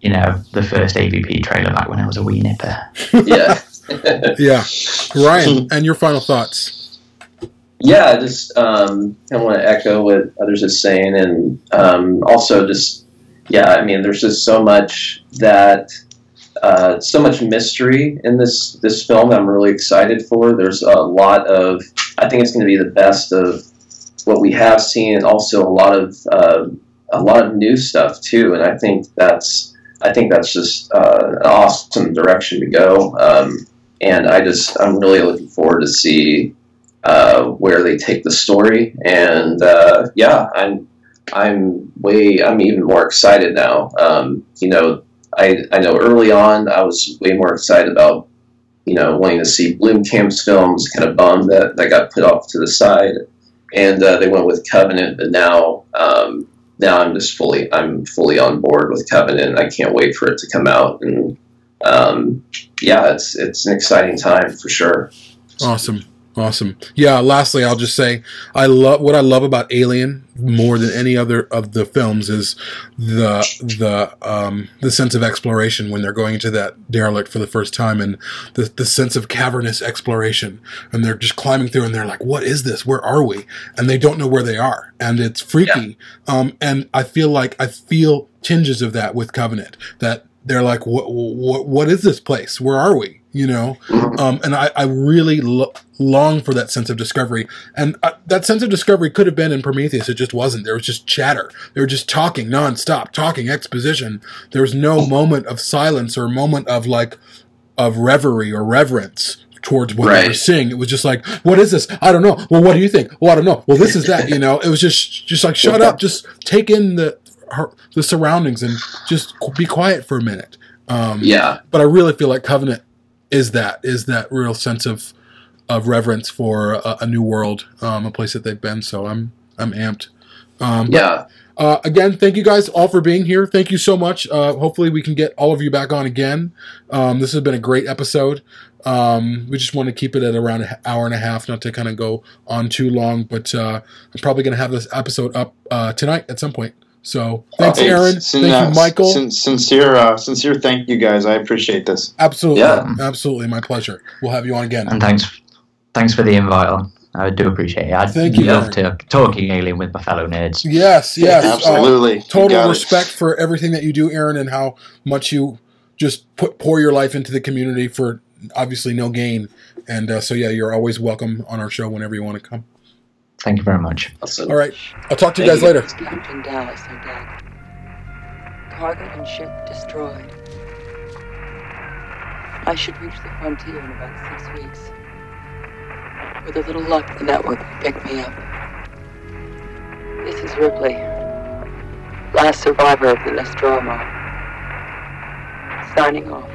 You know, the first AVP trailer back when I was a wee nipper. Yeah. Yeah. Ryan, and your final thoughts. Yeah, I just um, I want to echo what others are saying, and um, also just yeah, I mean, there's just so much that uh, so much mystery in this this film. I'm really excited for. There's a lot of I think it's going to be the best of what we have seen, and also a lot of uh, a lot of new stuff too. And I think that's I think that's just uh, an awesome direction to go. Um, and I just I'm really looking forward to see uh, where they take the story. And uh, yeah, I'm I'm way I'm even more excited now. Um, you know, I I know early on I was way more excited about you know wanting to see Blomkamp's films. Kind of bummed that that got put off to the side, and uh, they went with Covenant. But now. Um, now I'm just fully I'm fully on board with Covenant. I can't wait for it to come out, and um, yeah, it's it's an exciting time for sure. Awesome. Awesome. Yeah, lastly, I'll just say I love what I love about Alien more than any other of the films is the the um, the sense of exploration when they're going into that derelict for the first time and the the sense of cavernous exploration. And they're just climbing through and they're like what is this? Where are we? And they don't know where they are. And it's freaky. Um, and I feel like I feel tinges of that with Covenant that they're like what what what is this place? Where are we you know? Um, and I, I really lo- long for that sense of discovery. And uh, that sense of discovery could have been in prometheus. It just wasn't. There was just chatter. They were just talking nonstop talking exposition. There was no moment of silence or moment of like of reverie or reverence towards what they were seeing. It was just like what is this? I don't know. Well what do you think? Well i don't know. Well this is that you know? It was just just like shut up. Just take in the her, the surroundings and just be quiet for a minute. Um Yeah. but i really feel like covenant is that is that real sense of of reverence for a, a new world, um, a place that they've been. So I'm I'm amped. Um, but, Yeah. Uh, again, thank you guys all for being here. Thank you so much. Uh, hopefully, we can get all of you back on again. Um, this has been a great episode. Um, we just want to keep it at around an hour and a half, not to kind of go on too long. But uh, I'm probably going to have this episode up uh, tonight at some point. So thanks, Hey, Aaron. sin- Thank uh, you, Michael. sin- sincere, uh, sincere. Thank you, guys. I appreciate this. absolutely, Yeah. absolutely, my pleasure. We'll have you on again. And thanks, thanks for the invite on. I do appreciate it. I Thank you, love to talking alien with my fellow nerds. Yes, yes, uh, Absolutely. You total got it. respect for everything that you do, Aaron, and how much you just put pour your life into the community for obviously no gain. And uh, so, yeah, you're always welcome on our show whenever you want to come. Thank you very much. Awesome. All right, I'll talk to you guys later. Captain Dallas are dead. Cargo and ship destroyed. I should reach the frontier in about six weeks. With a little luck, the network will pick me up. This is Ripley, last survivor of the Nostromo. Signing off.